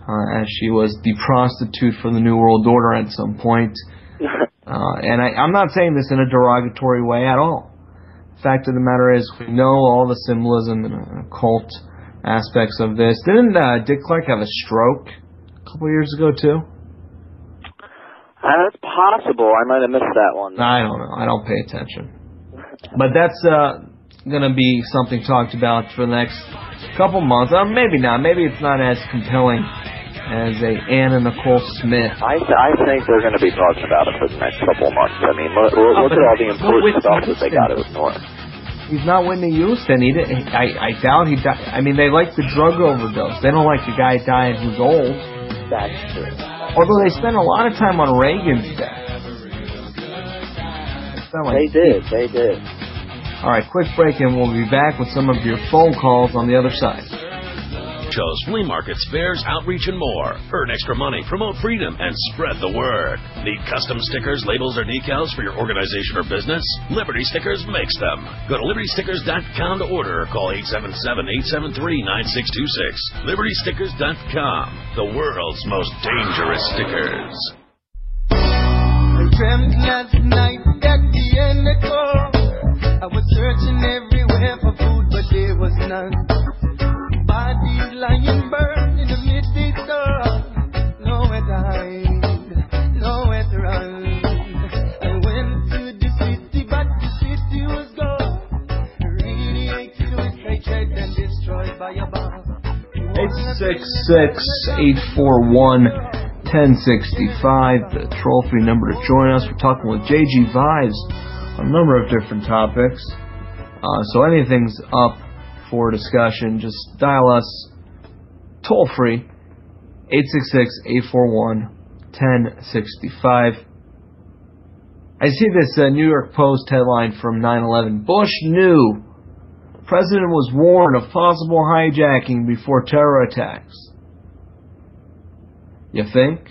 uh, as she was the prostitute for the New World Order at some point. Uh, and I, I'm not saying this in a derogatory way at all. Fact of the matter is, we know all the symbolism and uh, occult aspects of this. Didn't uh, Dick Clark have a stroke couple years ago too? Uh, that's possible. I might have missed that one. I don't know. I don't pay attention. But that's uh, going to be something talked about for the next couple months. Uh, maybe not. Maybe it's not as compelling as a Anna Nicole Smith. I th- I think they're going to be talking about it for the next couple of months. I mean, look, Oh, look at all the important stuff that they got to Houston. ignore. He's not Whitney Houston. He didn't, I, I doubt he died. I mean, they like the drug overdose. They don't like the guy dying who's old. That's true. Although they spent a lot of time on Reagan's death. They like They did. They did. All right, quick break, and we'll be back with some of your phone calls on the other side. Shows, flea markets, fairs, outreach, and more. Earn extra money, promote freedom, and spread the word. Need custom stickers, labels, or decals for your organization or business? Liberty Stickers makes them. Go to libertystickers.com to order or call 877-873-9626. libertystickers.com, the world's most dangerous stickers. I dreamt last night that the end. I was searching everywhere for food, but there was none. Lying burned in the midday. Nowhere nowhere to run. I went to the city, but the city was gone. Radiated with hatred and destroyed by a bomb. 866-841-1065, the toll-free number to join us. We're talking with JG Vibes on a number of different topics. Uh, so anything's up for discussion. Just dial us toll-free, 866-841-1065. I see this uh, New York Post headline from 9-11. Bush knew President was warned of possible hijacking before terror attacks. You think?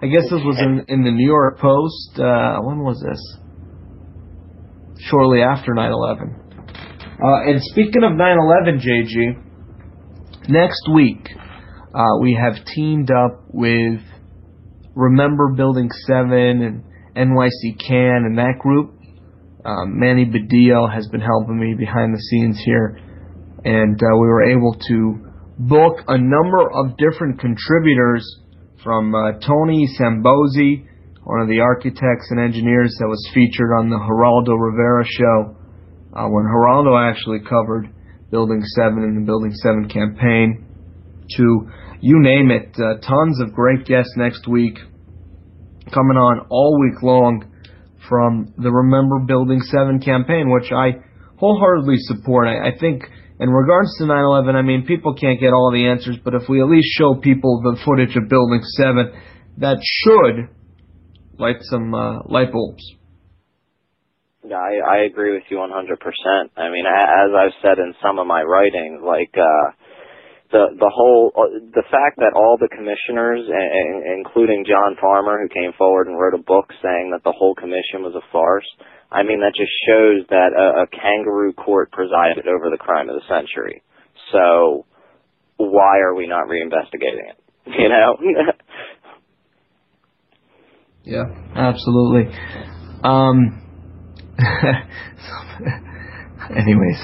I guess this was in, in the New York Post. Uh, when was this? Shortly after 9 11. Uh, and speaking of 9 11, JG, next week uh, we have teamed up with Remember Building 7 and NYC Can and that group. Um, Manny Badillo has been helping me behind the scenes here, and uh, we were able to book a number of different contributors from uh, Tony Szamboti, one of the architects and engineers that was featured on the Geraldo Rivera show uh, when Geraldo actually covered Building 7 and the Building 7 campaign, to you name it. Uh, tons of great guests next week coming on all week long from the Remember Building 7 campaign, which I wholeheartedly support. I, I think in regards to 9/11, I mean, people can't get all the answers, but if we at least show people the footage of Building 7, that should light some uh, light bulbs. Yeah, I, I agree with you 100%. I mean, as I've said in some of my writings, like, uh, the, the whole, uh, the fact that all the commissioners, including John Farmer, who came forward and wrote a book saying that the whole commission was a farce, I mean, that just shows that a, a kangaroo court presided over the crime of the century. So, why are we not reinvestigating it? You know? Yeah, absolutely. Um, anyways,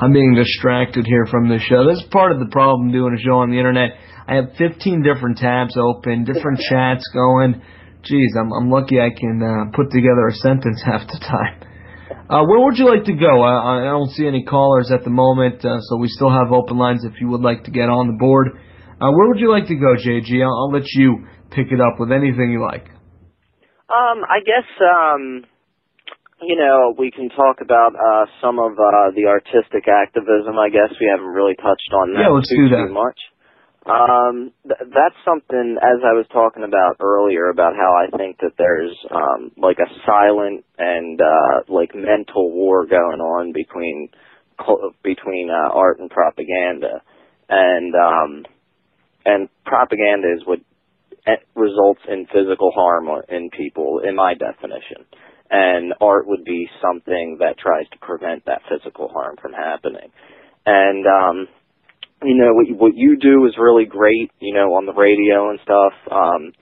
I'm being distracted here from the show. This is part of the problem doing a show on the internet. I have 15 different tabs open, different chats going. Geez, I'm, I'm lucky I can uh, put together a sentence half the time. Uh, where would you like to go? I, I don't see any callers at the moment, uh, so we still have open lines if you would like to get on the board. Uh, where would you like to go, JG? I'll, I'll let you pick it up with anything you like. Um, I guess um you know, we can talk about uh some of uh the artistic activism, I guess. We haven't really touched on that Yeah, let's too, do that. too much. Um th- that's something as I was talking about earlier about how I think that there's um like a silent and uh like mental war going on between between uh art and propaganda. And um and propaganda is what it results in physical harm in people, in my definition. And art would be something that tries to prevent that physical harm from happening. And, um, you know, what, what you do is really great, you know, on the radio and stuff. Um,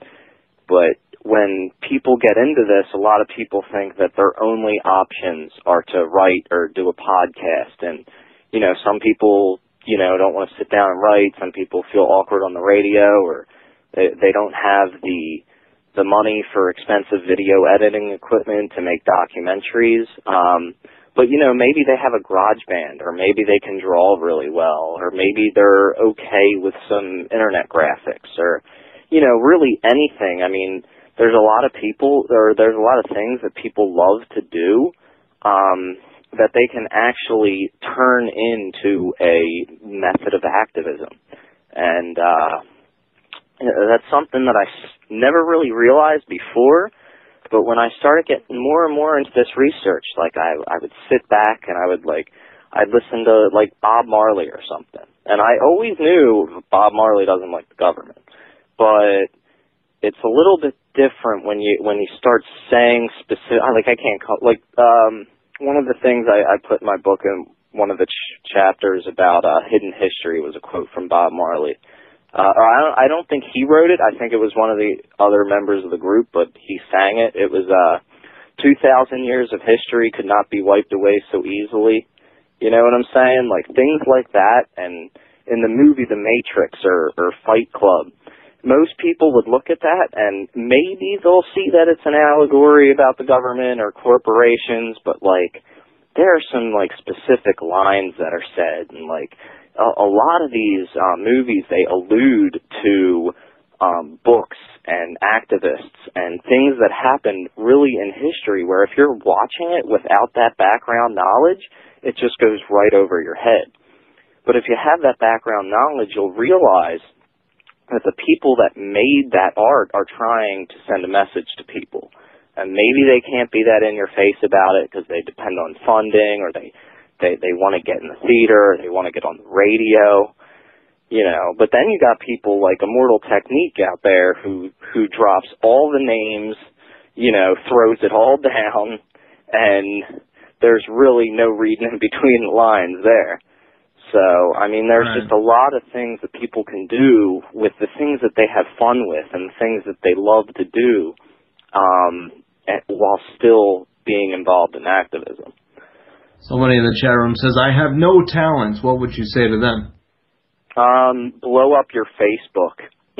but when people get into this, a lot of people think that their only options are to write or do a podcast. And, you know, some people, you know, don't want to sit down and write. Some people feel awkward on the radio or they, they don't have the the money for expensive video editing equipment to make documentaries. Um, but you know, maybe they have a garage band, or maybe they can draw really well, or maybe they're okay with some internet graphics, or you know, really anything. I mean, there's a lot of people, or there's a lot of things that people love to do. Um, that they can actually turn into a method of activism. And, uh, that's something that I never really realized before. But when I started getting more and more into this research, like I, I would sit back and I would like, I'd listen to like Bob Marley or something. And I always knew Bob Marley doesn't like the government. But it's a little bit different when you when you start saying specific like I can't call like um one of the things I, I put in my book in one of the ch- chapters about uh, hidden history was a quote from Bob Marley. Uh, I don't, I don't think he wrote it. I think it was one of the other members of the group, but he sang it. It was uh, 2,000 years of history could not be wiped away so easily. You know what I'm saying? Like things like that. And in the movie The Matrix or, or Fight Club, most people would look at that and maybe they'll see that it's an allegory about the government or corporations, but like there are some like specific lines that are said and like a, a lot of these uh, movies they allude to um, books and activists and things that happened really in history where if you're watching it without that background knowledge, it just goes right over your head. But if you have that background knowledge, you'll realize that the people that made that art are trying to send a message to people. And maybe they can't be that in your face about it because they depend on funding or they they they want to get in the theater, they want to get on the radio, you know. But then you got people like Immortal Technique out there who who drops all the names, you know, throws it all down, and there's really no reading in between the lines there. So, I mean, there's Right. just a lot of things that people can do with the things that they have fun with and the things that they love to do, um, while still being involved in activism. Somebody in the chat room says, I have no talents. What would you say to them? Um, blow up your Facebook.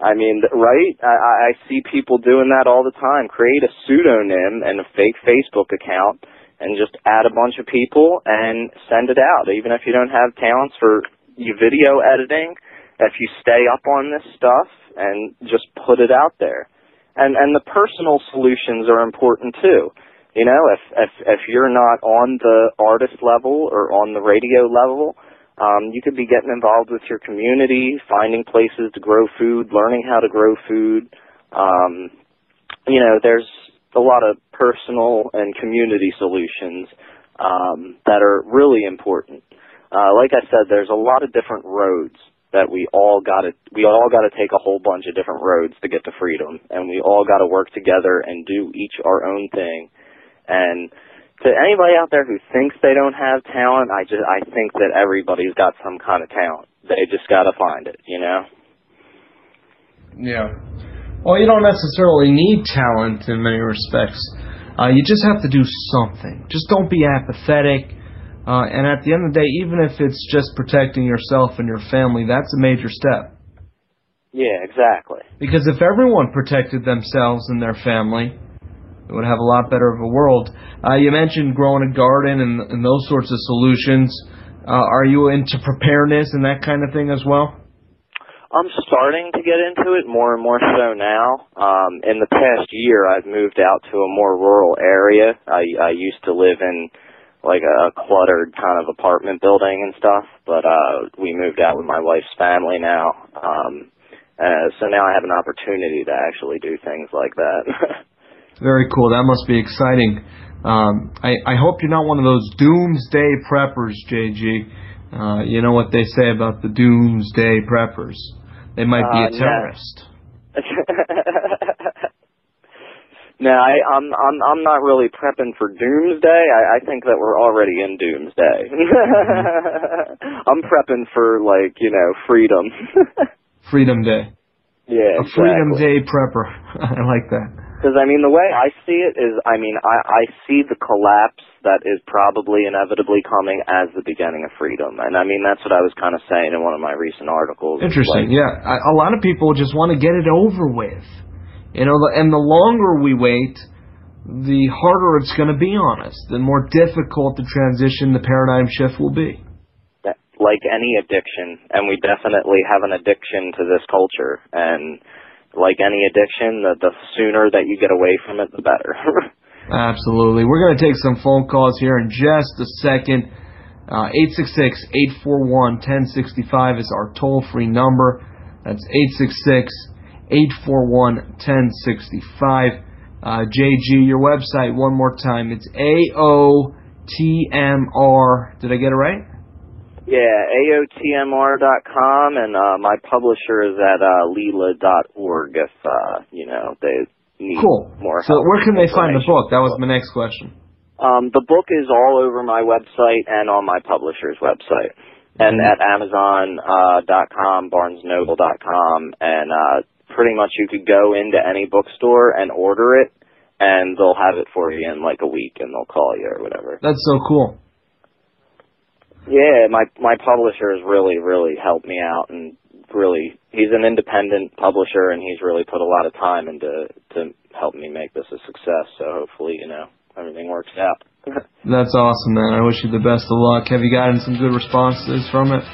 I mean, right? I, I see people doing that all the time. Create a pseudonym and a fake Facebook account and just add a bunch of people and send it out. Even if you don't have talents for you video editing, if you stay up on this stuff and just put it out there. And and the personal solutions are important too. You know, if if if you're not on the artist level or on the radio level, um, you could be getting involved with your community, finding places to grow food, learning how to grow food. Um, you know, there's a lot of personal and community solutions um, that are really important. Uh, like I said, there's a lot of different roads that we all got to we all got to take a whole bunch of different roads to get to freedom, and we all got to work together and do each our own thing. And to anybody out there who thinks they don't have talent, I just I think that everybody's got some kind of talent. They just got to find it, you know. Yeah. Well, you don't necessarily need talent in many respects. Uh, you just have to do something. Just don't be apathetic. Uh, and at the end of the day, even if it's just protecting yourself and your family, that's a major step. Yeah, exactly. Because if everyone protected themselves and their family, would have a lot better of a world. Uh, you mentioned growing a garden and, and those sorts of solutions. Uh, are you into preparedness and that kind of thing as well? I'm starting to get into it more and more so now. Um, in the past year, I've moved out to a more rural area. I, I used to live in like a cluttered kind of apartment building and stuff, but uh, we moved out with my wife's family now. Um, uh, so now I have an opportunity to actually do things like that. Very cool. That must be exciting. Um, I, I hope you're not one of those doomsday preppers, JG. Uh, you know what they say about the doomsday preppers. They might be Uh, a terrorist. no, I, I'm I'm I'm not really prepping for doomsday. I, I think that we're already in doomsday. I'm prepping for like you know freedom. Freedom Day. yeah, A Freedom. Day prepper. I like that. Because I mean, the way I see it is, I mean, I I see the collapse that is probably inevitably coming as the beginning of freedom, and I mean that's what I was kind of saying in one of my recent articles. Interesting. like- yeah, I, a lot of people just want to get it over with. You know, the, and the longer we wait, the harder it's going to be on us. The more difficult the transition, the paradigm shift will be. like any addiction, and we definitely have an addiction to this culture, and like any addiction, the, the sooner that you get away from it, the better. Absolutely. We're going to take some phone calls here in just a second. Uh, 866-841-1065 is our toll-free number. That's 866-841-1065. Uh, JG, your website one more time. It's AOTMR. Did I get it right? Yeah, AOTMR.com, and uh, my publisher is at uh, Leela.org if, uh, you know, they need Cool. more So where can they find the book? That was my next question. Um, the book is all over my website and on my publisher's website. And Mhm. at Amazon uh, dot com, BarnesNoble.com, and uh, pretty much you could go into any bookstore and order it, and they'll have it for you in like a week, and they'll call you or whatever. That's so cool. Yeah, my my publisher has really really helped me out, and really he's an independent publisher, and he's really put a lot of time into to help me make this a success. So hopefully, you know, everything works out. That's awesome, man. I wish you the best of luck. Have you gotten some good responses from it?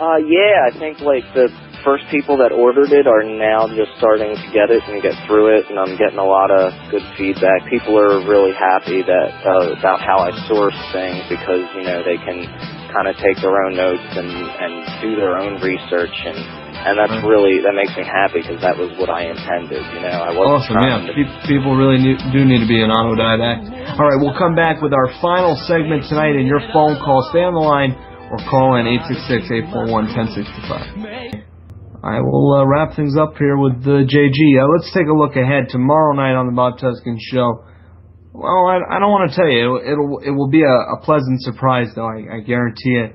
Uh, yeah, I think like the first people that ordered it are now just starting to get it and get through it, and I'm getting a lot of good feedback. People are really happy that uh, about how I source things because you know they can kind of take their own notes and and do their own research and and that's really that makes me happy because that was what I intended. You know, I wasn't Awesome, trying yeah. to People really need, do need to be an autodidact. All right, we'll come back with our final segment tonight and your phone call. Stay on the line or call in 866-841-1065. I will uh, wrap things up here with the JG. Uh, let's take a look ahead. Tomorrow night on the Bob Tuskin Show. Well, I, I don't want to tell you. It'll, it'll be a, a pleasant surprise, though. I, I guarantee it.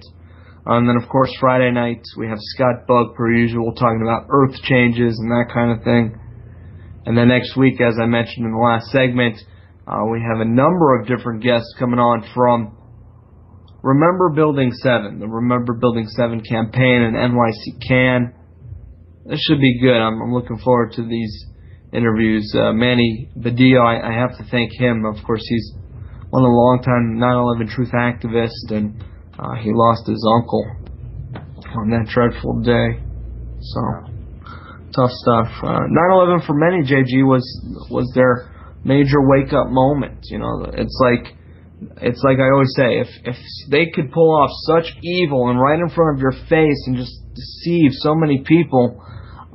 And then, of course, Friday night we have Scott Bug, per usual, talking about Earth changes and that kind of thing. And then next week, as I mentioned in the last segment, uh, we have a number of different guests coming on from Remember Building 7, the Remember Building 7 campaign and NYC Can. This should be good. I'm, I'm looking forward to these interviews. Uh, Manny Badillo, I, I have to thank him. Of course, he's one of the longtime 9/11 truth activists, and uh, he lost his uncle on that dreadful day. So tough stuff. Uh, 9/11 for many, JG was was their major wake up moment. You know, it's like it's like I always say, if if they could pull off such evil and right in front of your face and just deceive so many people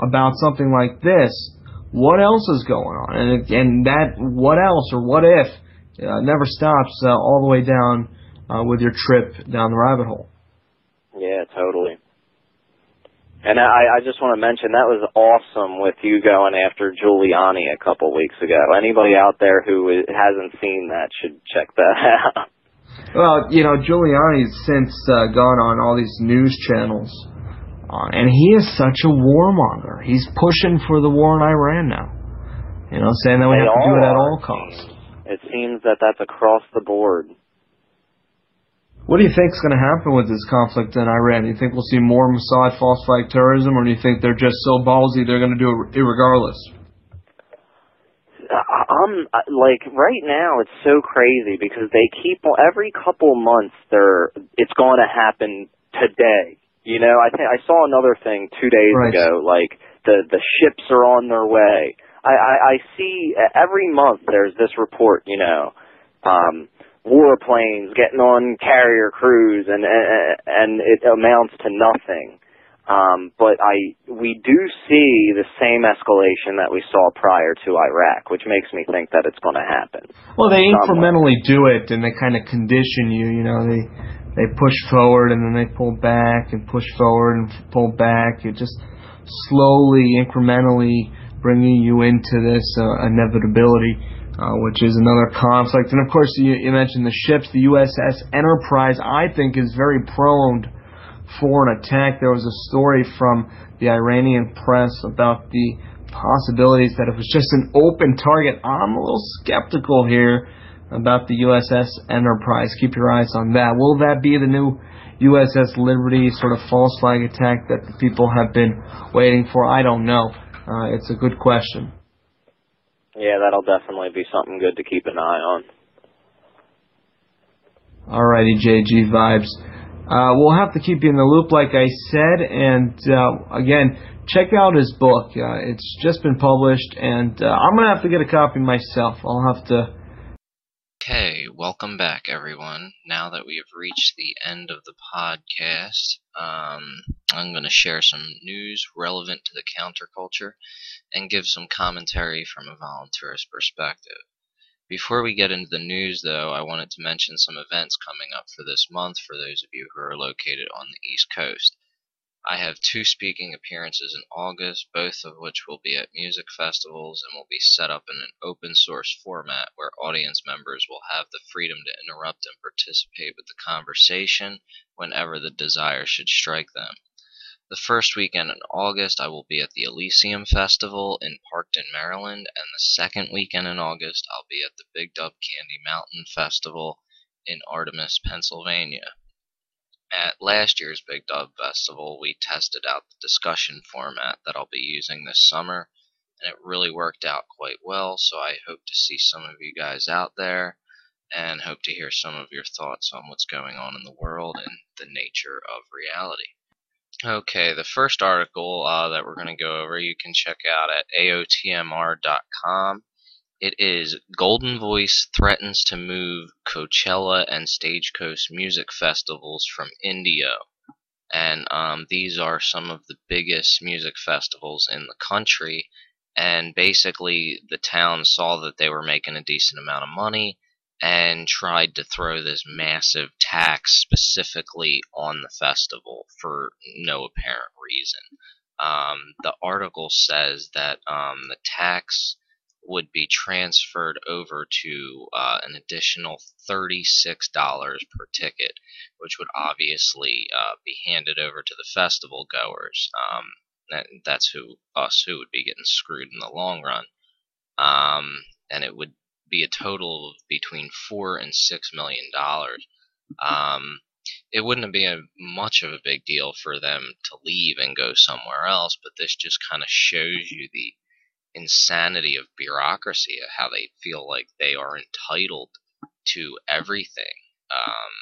about something like this, what else is going on? And and that what else or what if uh, never stops uh, all the way down uh, with your trip down the rabbit hole. Yeah, totally. And I, I just want to mention that was awesome with you going after Giuliani a couple weeks ago. Anybody out there who hasn't seen that should check that out. Well, you know, Giuliani's since uh, gone on all these news channels, uh, and he is such a warmonger. He's pushing for the war in Iran now. You know, saying that we They have to do it at all costs. It seems that that's across the board. What do you think is going to happen with this conflict in Iran? Do you think we'll see more Mossad false flag terrorism, or do you think they're just so ballsy they're going to do it regardless? I'm like right now it's so crazy because they keep every couple months they're it's going to happen today. You know, I think I saw another thing 2 days Right. ago like the the ships are on their way. I I, I see every month there's this report, you know, um warplanes getting on carrier crews and and, and it amounts to nothing. Um, but I we do see the same escalation that we saw prior to Iraq, which makes me think that it's going to happen. Well, they Somewhat. incrementally do it, and they kind of condition you. You know, they they push forward and then they pull back and push forward and pull back. It just slowly, incrementally bringing you into this uh, inevitability, uh, which is another conflict. And of course, you, you mentioned the ships. The USS Enterprise, I think, is very prone for an attack. There was a story from the Iranian press about the possibilities that it was just an open target. I'm a little skeptical here about the USS Enterprise. Keep your eyes on that. Will that be the new USS Liberty sort of false flag attack that the people have been waiting for? I don't know. Uh, it's a good question. Yeah, that'll definitely be something good to keep an eye on. Alrighty, JG vibes. Uh, we'll have to keep you in the loop, like I said, and uh, again, check out his book. Uh, it's just been published, and uh, I'm gonna have to get a copy myself. I'll have to. Okay, welcome back, everyone. Now that we have reached the end of the podcast, um, I'm going to share some news relevant to the counterculture and give some commentary from a voluntaryist perspective. Before we get into the news, though, I wanted to mention some events coming up for this month for those of you who are located on the East Coast. I have two speaking appearances in August, both of which will be at music festivals and will be set up in an open source format where audience members will have the freedom to interrupt and participate with the conversation whenever the desire should strike them. The first weekend in August, I will be at the Elysium Festival in Parkton, Maryland, and the second weekend in August, I'll be at the Big Dub Candy Mountain Festival in Artemas, Pennsylvania. At last year's Big Dub Festival, we tested out the discussion format that I'll be using this summer, and it really worked out quite well, so I hope to see some of you guys out there and hope to hear some of your thoughts on what's going on in the world and the nature of reality. Okay, the first article uh, that we're going to go over you can check out at aotmr.com. It is Goldenvoice threatens to move Coachella and Stagecoach music festivals from Indio. And um, these are some of the biggest music festivals in the country. And basically, the town saw that they were making a decent amount of money and tried to throw this massive tax specifically on the festival for no apparent reason. Um, the article says that um, the tax would be transferred over to uh, an additional $36 per ticket, which would obviously uh, be handed over to the festival goers. Um, that, that's who us who would be getting screwed in the long run. Um, and it would be a total of between four and six million dollars. Um, it wouldn't be a, much of a big deal for them to leave and go somewhere else, but this just kind of shows you the insanity of bureaucracy, of how they feel like they are entitled to everything. Um,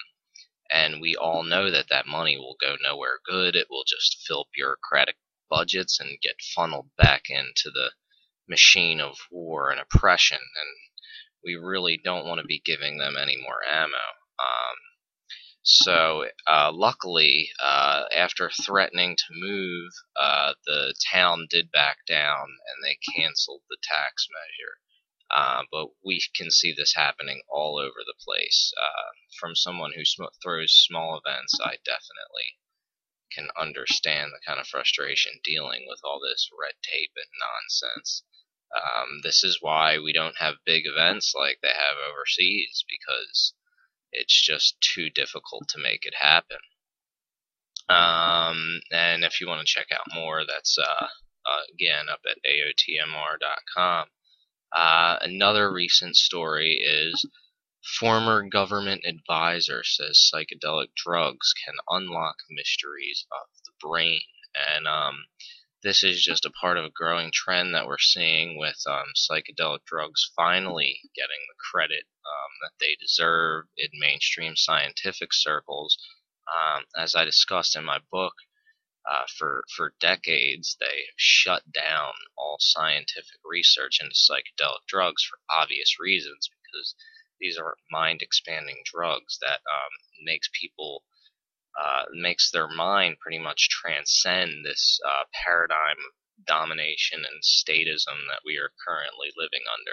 and we all know that that money will go nowhere good. It will just fill bureaucratic budgets and get funneled back into the machine of war and oppression. And we really don't want to be giving them any more ammo. Um, so, uh, luckily, uh, after threatening to move, uh, the town did back down and they canceled the tax measure. Uh, but we can see this happening all over the place. Uh, from someone who sm- throws small events, I definitely can understand the kind of frustration dealing with all this red tape and nonsense. Um, this is why we don't have big events like they have overseas because it's just too difficult to make it happen. Um, and if you want to check out more, that's uh, uh, again up at aotmr.com. Uh, another recent story is former government advisor says psychedelic drugs can unlock mysteries of the brain. And um, this is just a part of a growing trend that we're seeing with um, psychedelic drugs finally getting the credit um, that they deserve in mainstream scientific circles. Um, as I discussed in my book, uh, for for decades they shut down all scientific research into psychedelic drugs for obvious reasons because these are mind expanding drugs that um, makes people uh, makes their mind pretty much transcend this uh, paradigm of domination and statism that we are currently living under.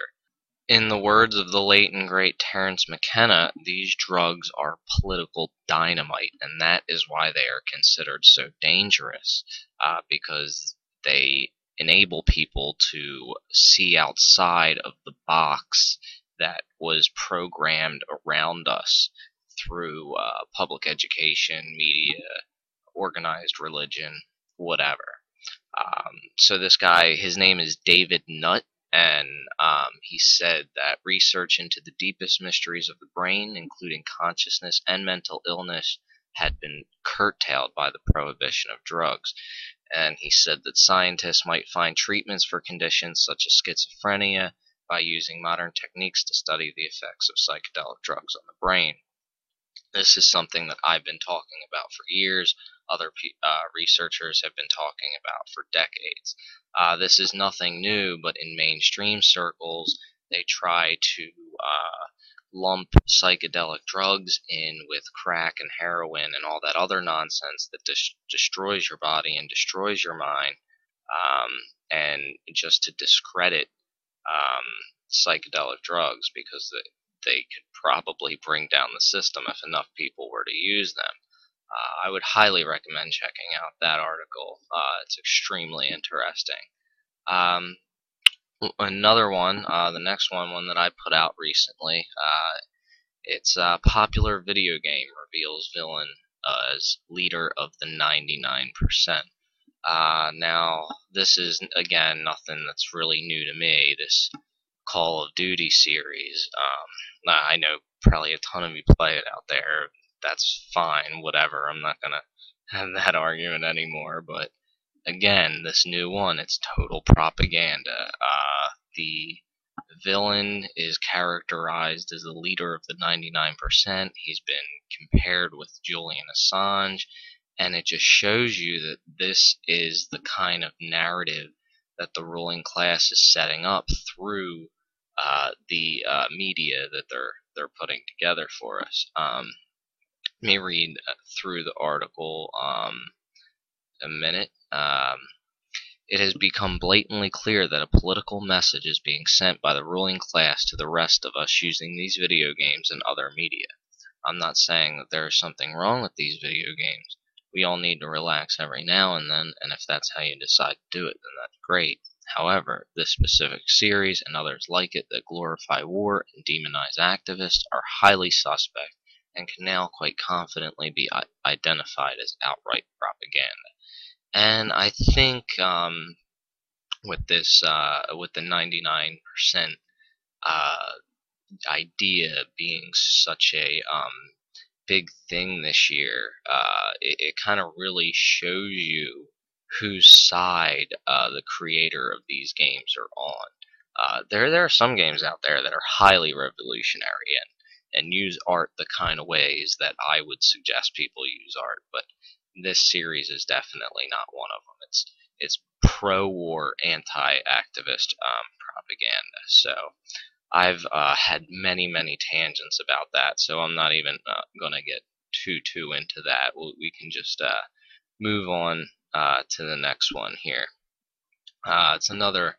In the words of the late and great Terence McKenna, these drugs are political dynamite, and that is why they are considered so dangerous, uh, because they enable people to see outside of the box that was programmed around us through uh, public education, media, organized religion, whatever. Um, so this guy, his name is David Nutt, and um, he said that research into the deepest mysteries of the brain, including consciousness and mental illness, had been curtailed by the prohibition of drugs. And he said that scientists might find treatments for conditions such as schizophrenia by using modern techniques to study the effects of psychedelic drugs on the brain. This is something that I've been talking about for years. Other uh, researchers have been talking about for decades. Uh, this is nothing new, but in mainstream circles, they try to uh, lump psychedelic drugs in with crack and heroin and all that other nonsense that destroys your body and destroys your mind, um, and just to discredit um, psychedelic drugs because they, they could probably bring down the system if enough people were to use them. Uh, I would highly recommend checking out that article. Uh, it's extremely interesting. Um, another one, uh, the next one, one that I put out recently, uh, it's a popular video game reveals villain as leader of the 99%. Uh, now, this is, again, nothing that's really new to me, this Call of Duty series. Um, I know probably a ton of you play it out there. That's fine, whatever. I'm not to have that argument anymore, but again, this new one, it's total propaganda. Uh, the villain is characterized as the leader of the 99%. He's been compared with Julian Assange, and it just shows you that this is the kind of narrative that the ruling class is setting up through uh, the uh, media that they're they're putting together for us. Um, let me read uh, through the article um, a minute. Um, it has become blatantly clear that a political message is being sent by the ruling class to the rest of us using these video games and other media. I'm not saying that there is something wrong with these video games. We all need to relax every now and then, and if that's how you decide to do it, then that's great. However, this specific series and others like it that glorify war and demonize activists are highly suspect and can now quite confidently be identified as outright propaganda. And I think um, with this uh, with the 99% uh, idea being such a um, big thing this year, uh, it, it kind of really shows you whose side uh, the creator of these games are on. Uh, there, there are some games out there that are highly revolutionary and, and use art the kind of ways that I would suggest people use art, but this series is definitely not one of them. It's it's pro-war, anti-activist um, propaganda. So I've uh, had many many tangents about that. So I'm not even uh, gonna get too too into that. we can just uh, move on uh, to the next one here. Uh, it's another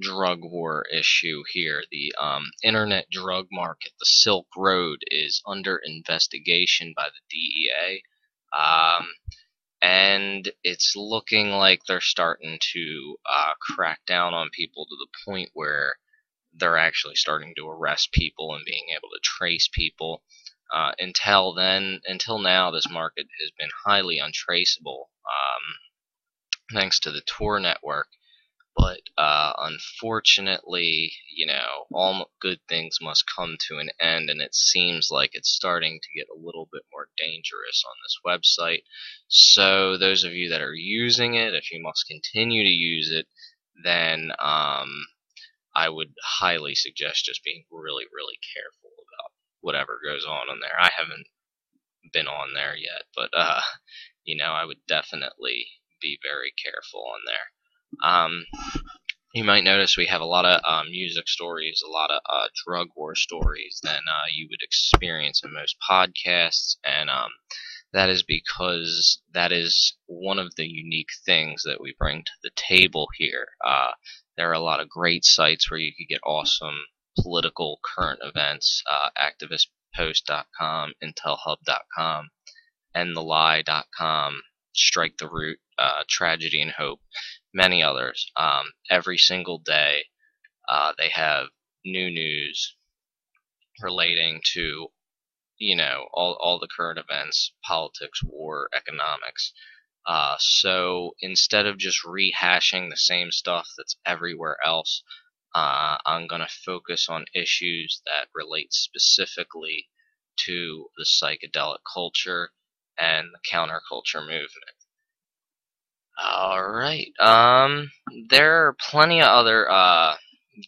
drug war issue here. The um, internet drug market, the Silk Road, is under investigation by the DEA. Um, and it's looking like they're starting to uh, crack down on people to the point where they're actually starting to arrest people and being able to trace people. Uh, until then, until now, this market has been highly untraceable, um, thanks to the Tor network but uh, unfortunately, you know, all good things must come to an end, and it seems like it's starting to get a little bit more dangerous on this website. So, those of you that are using it, if you must continue to use it, then um, I would highly suggest just being really, really careful about whatever goes on on there. I haven't been on there yet, but uh, you know, I would definitely be very careful on there. Um, you might notice we have a lot of uh, music stories, a lot of uh, drug war stories than uh, you would experience in most podcasts, and um, that is because that is one of the unique things that we bring to the table here. Uh, there are a lot of great sites where you could get awesome political current events, uh, activistpost.com, intelhub.com, endthelie.com, strike the root, uh, tragedy and hope many others. Um, every single day, uh, they have new news relating to, you know, all, all the current events, politics, war, economics. Uh, so instead of just rehashing the same stuff that's everywhere else, uh, I'm going to focus on issues that relate specifically to the psychedelic culture and the counterculture movement. Alright, um, there are plenty of other, uh,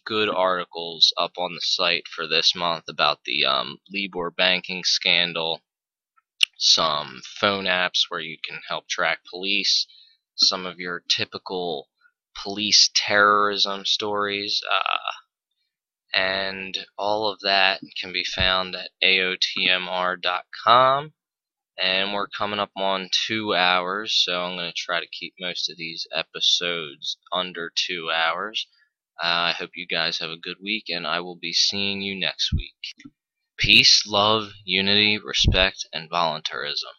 good articles up on the site for this month about the, um, Libor banking scandal, some phone apps where you can help track police, some of your typical police terrorism stories, uh, and all of that can be found at aotmr.com and we're coming up on two hours so I'm going to try to keep most of these episodes under two hours uh, I hope you guys have a good week, and I will be seeing you next week. Peace, love, unity, respect, and voluntarism.